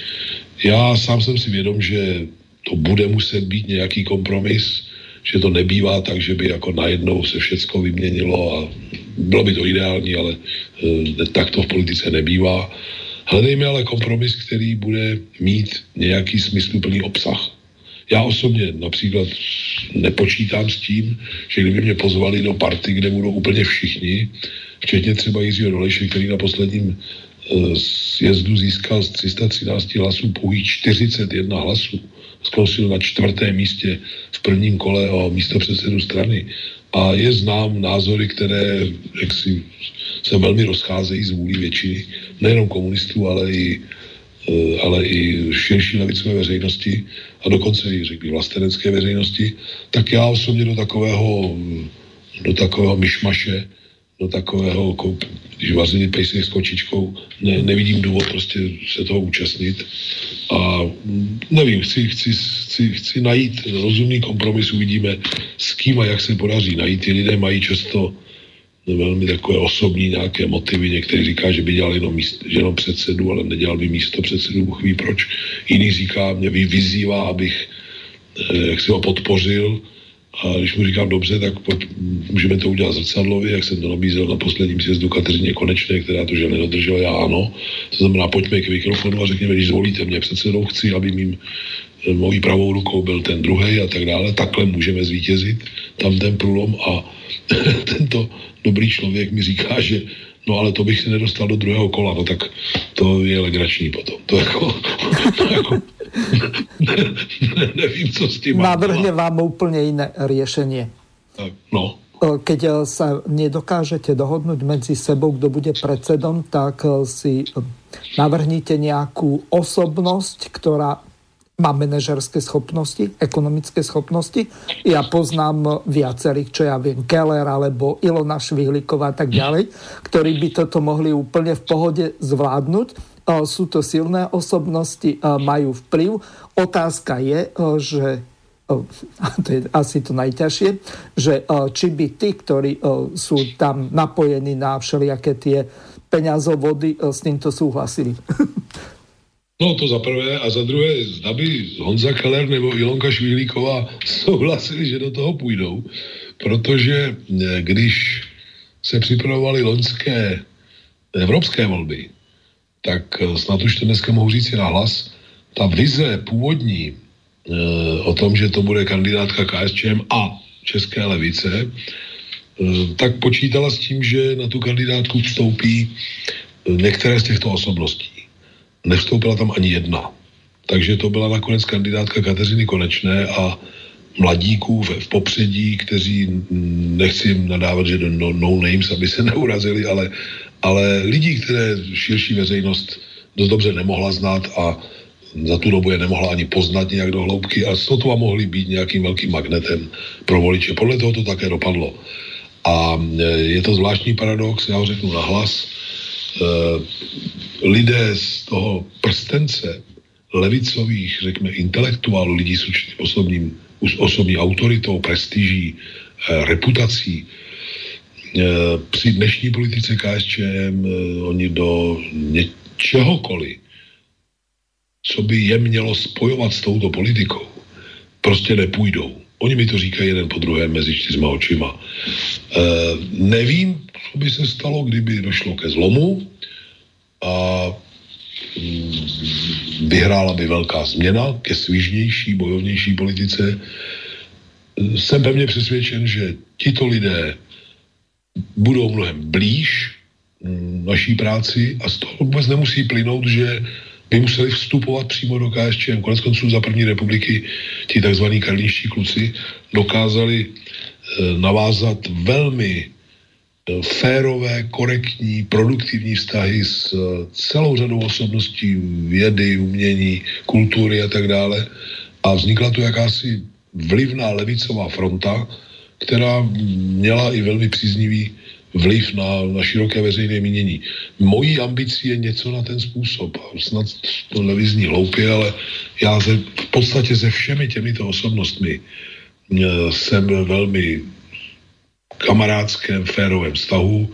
Já sám jsem si vědom, že to bude muset být nějaký kompromis, že to nebývá tak, že by jako najednou se všecko vyměnilo a bylo by to ideální, ale e, tak to v politice nebývá. Hledejme ale kompromis, který bude mít nějaký smysluplný obsah. Já osobně například nepočítám s tím, že kdyby mě pozvali do party, kde budou úplně všichni, včetně třeba Jiřího Dolejše, který na posledním eh, sjezdu získal z 313 hlasů pouhých 41 hlasů. Skončil na čtvrtém místě v prvním kole o místo předsedu strany. A je znám názory, které jaksi, se velmi rozcházejí z vůli většiny, nejenom komunistů, ale i, eh, ale i širší levicové veřejnosti a dokonce i řekl vlastenecké veřejnosti, tak já osobně do takového, do takového myšmaše do takového, když vařili pejsek s kočičkou, ne, nevidím důvod prostě se toho účastnit. A nevím, chci, chci, chci, chci najít rozumný kompromis, uvidíme s kým a jak se podaří najít. Ty lidé mají často velmi takové osobní nějaké motivy. Někteří říká, že by dělal jenom, míst, že jenom předsedu, ale nedělal by místo předsedu, Bůh ví proč. Jiný říká, mě vyzývá, abych eh, jak si ho podpořil, a když mu říkám dobře, tak pojď, můžeme to udělat zrcadlově, jak jsem to nabízel na posledním sjezdu Kateřině Konečné, která to že nedodržela, já ano. To znamená, pojďme k mikrofonu a řekněme, když zvolíte mě předsedou, chci, aby mým eh, mojí pravou rukou byl ten druhý a tak dále. Takhle můžeme zvítězit tam ten průlom a tento dobrý člověk mi říká, že no ale to bych se nedostal do druhého kola, no tak to je legrační potom. To jako, to jako ne, ne, nevím, co s tím Navrhne vám úplně jiné řešení. No. Keď e, sa nedokážete dohodnúť medzi sebou, kto bude predsedom, tak e, si e, navrhnite nejakú osobnosť, ktorá má manažerské schopnosti, ekonomické schopnosti. Ja poznám viacerých, čo ja viem, Keller alebo Ilona Švihlíková a tak ďalej, ktorí by toto mohli úplne v pohode zvládnuť sú to silné osobnosti, majú vplyv. Otázka je, že to je asi to najťažšie, že či by tí, ktorí sú tam napojení na všelijaké tie peňazovody, s týmto súhlasili. No to za prvé a za druhé, zda by Honza Keller nebo Ilonka Švihlíková souhlasili, že do toho půjdou, protože když se připravovali loňské evropské volby, tak eh, snad už to dneska mohu říct si nahlas, ta vize původní e, o tom, že to bude kandidátka KSČM a České levice, tak počítala s tím, že na tu kandidátku vstoupí některé z těchto osobností. Nevstoupila tam ani jedna. Takže to byla nakonec kandidátka Kateřiny Konečné a mladíků v, v popředí, kteří, nechci nadávat, že no, no names, aby se neurazili, ale, ale lidí, které širší veřejnost dost dobře nemohla znát a za tu dobu je nemohla ani poznat nějak do hloubky a sotva mohli být nějakým velkým magnetem pro voliče. Podle toho to také dopadlo. A e, je to zvláštní paradox, já ho řeknu nahlas. E, lidé z toho prstence levicových, řekněme, intelektuálů, lidí s určitým osobním osobní autoritou, prestiží, eh, reputací. Eh, při dnešní politice KSČM eh, oni do něčehokoliv, co by je mělo spojovat s touto politikou, prostě nepůjdou. Oni mi to říkají jeden po druhém mezi čtyřma očima. E, nevím, co by se stalo, kdyby došlo ke zlomu a Mm, vyhrála by velká změna ke svížnější, bojovnější politice. Jsem pevně přesvědčen, že tito lidé budou mnohem blíž mm, naší práci a z toho vůbec nemusí plynout, že by museli vstupovat přímo do KSČM. Konec konců za první republiky ti takzvaní karlíští kluci dokázali eh, navázat velmi férové, korektní, produktivní vztahy s eh, celou řadou osobností vědy, umění, kultury a tak dále. A vznikla tu jakási vlivná levicová fronta, která měla i velmi příznivý vliv na, na široké veřejné mínění. Mojí ambicí je něco na ten způsob. Snad to nevyzní hloupě, ale já se, v podstatě se všemi těmito osobnostmi eh, jsem velmi kamarádském, férovém vztahu,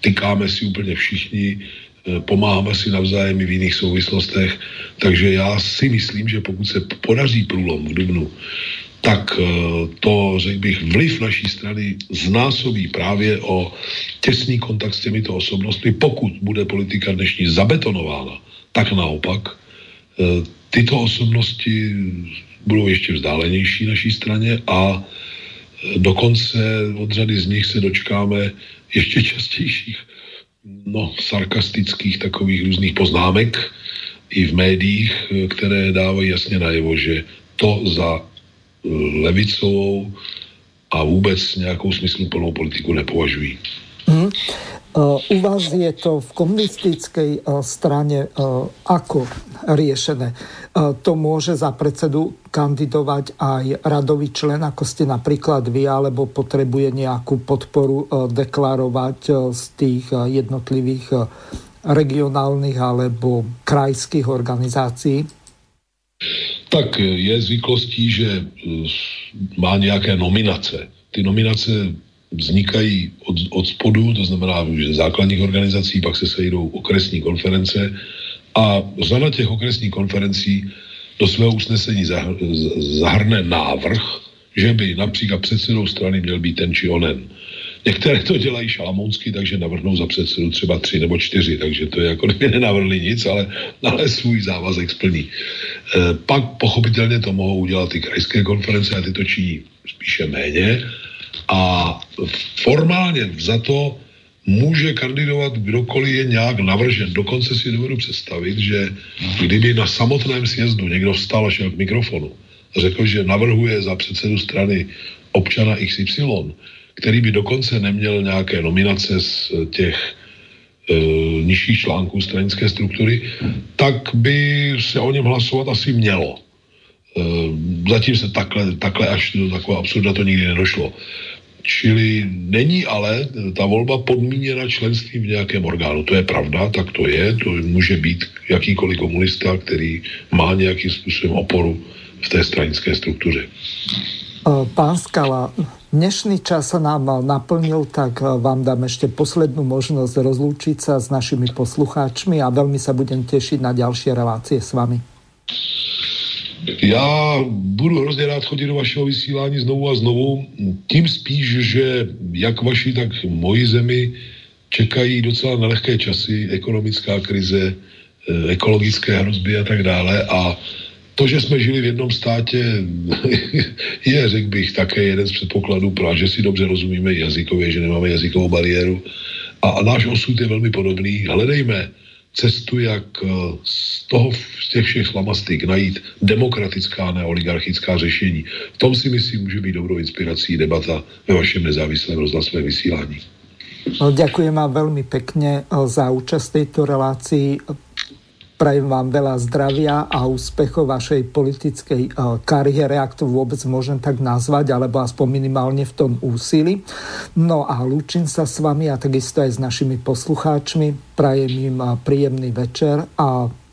tykáme si úplně všichni, eh, pomáháme si navzájem i v jiných souvislostech, takže já si myslím, že pokud se podaří průlom v Dubnu, tak eh, to, řekl bych, vliv naší strany znásobí právě o těsný kontakt s těmito osobnostmi. Pokud bude politika dnešní zabetonována, tak naopak eh, tyto osobnosti budou ještě vzdálenější naší straně a Dokonce od řady z nich se dočkáme ještě častějších no, sarkastických takových různých poznámek i v médiích, které dávají jasně najevo, že to za levicovou a vůbec nějakou smysluplnou politiku nepovažují. Mm. U vás je to v komunistickej strane ako riešené? To môže za predsedu kandidovať aj radový člen, ako ste napríklad vy, alebo potrebuje nejakú podporu deklarovať z tých jednotlivých regionálnych alebo krajských organizácií? Tak je zvyklostí, že má nějaké nominace. Ty nominace vznikají od, od spodu, to znamená, že základních organizací, pak se sejdou okresní konference a řada těch okresních konferencí do svého usnesení zahr, zahrne návrh, že by například předsedou strany měl být ten či onen. Některé to dělají šalamounsky, takže navrhnou za předsedu třeba tři nebo čtyři, takže to je jako kdyby nenavrhli nic, ale, ale svůj závazek splní. E, pak pochopitelně to mohou udělat i krajské konference a ty to činí spíše méně. A formálně za to může kandidovat kdokoliv je nějak navržen. Dokonce si dovedu představit, že kdyby na samotném sjezdu někdo vstal a šel k mikrofonu a řekl, že navrhuje za předsedu strany občana XY, který by dokonce neměl nějaké nominace z těch e, nižších článků stranické struktury, tak by se o něm hlasovat asi mělo. E, zatím se takhle, takhle až do takového absurda to nikdy nedošlo. Čili není ale ta volba podmíněna členstvím v nějakém orgánu. To je pravda, tak to je. To může být jakýkoliv komunista, který má nějakým způsobem oporu v té stranické struktuře. Pán Skala, dnešný čas sa nám naplnil, tak vám dám ešte poslednú možnosť rozlúčiť sa s našimi poslucháčmi a veľmi sa budem tešiť na ďalšie relácie s vami. Já budu hrozně rád chodit do vašeho vysílání znovu a znovu, tím spíš, že jak vaši, tak moji zemi čekají docela nelehké časy, ekonomická krize, eh, ekologické hrozby a tak dále a to, že jsme žili v jednom státě, je, řekl bych, také jeden z předpokladů, že si dobře rozumíme jazykově, že nemáme jazykovou bariéru. A, náš osud je velmi podobný. Hledejme cestu, jak eh, z toho, z těch všech slamastik najít demokratická, neoligarchická řešení. V tom si myslím, může být dobrou inspirací debata ve vašem nezávislém rozhlasovém vysílání. No, ďakujem vám veľmi pekne eh, za účasť tejto relácii. Prajem vám veľa zdravia a úspechov vašej politickej eh, kariére, ak to vôbec môžem tak nazvať, alebo aspoň minimálne v tom úsilí. No a lúčim sa s vami a takisto aj s našimi poslucháčmi. Prajem im eh, príjemný večer a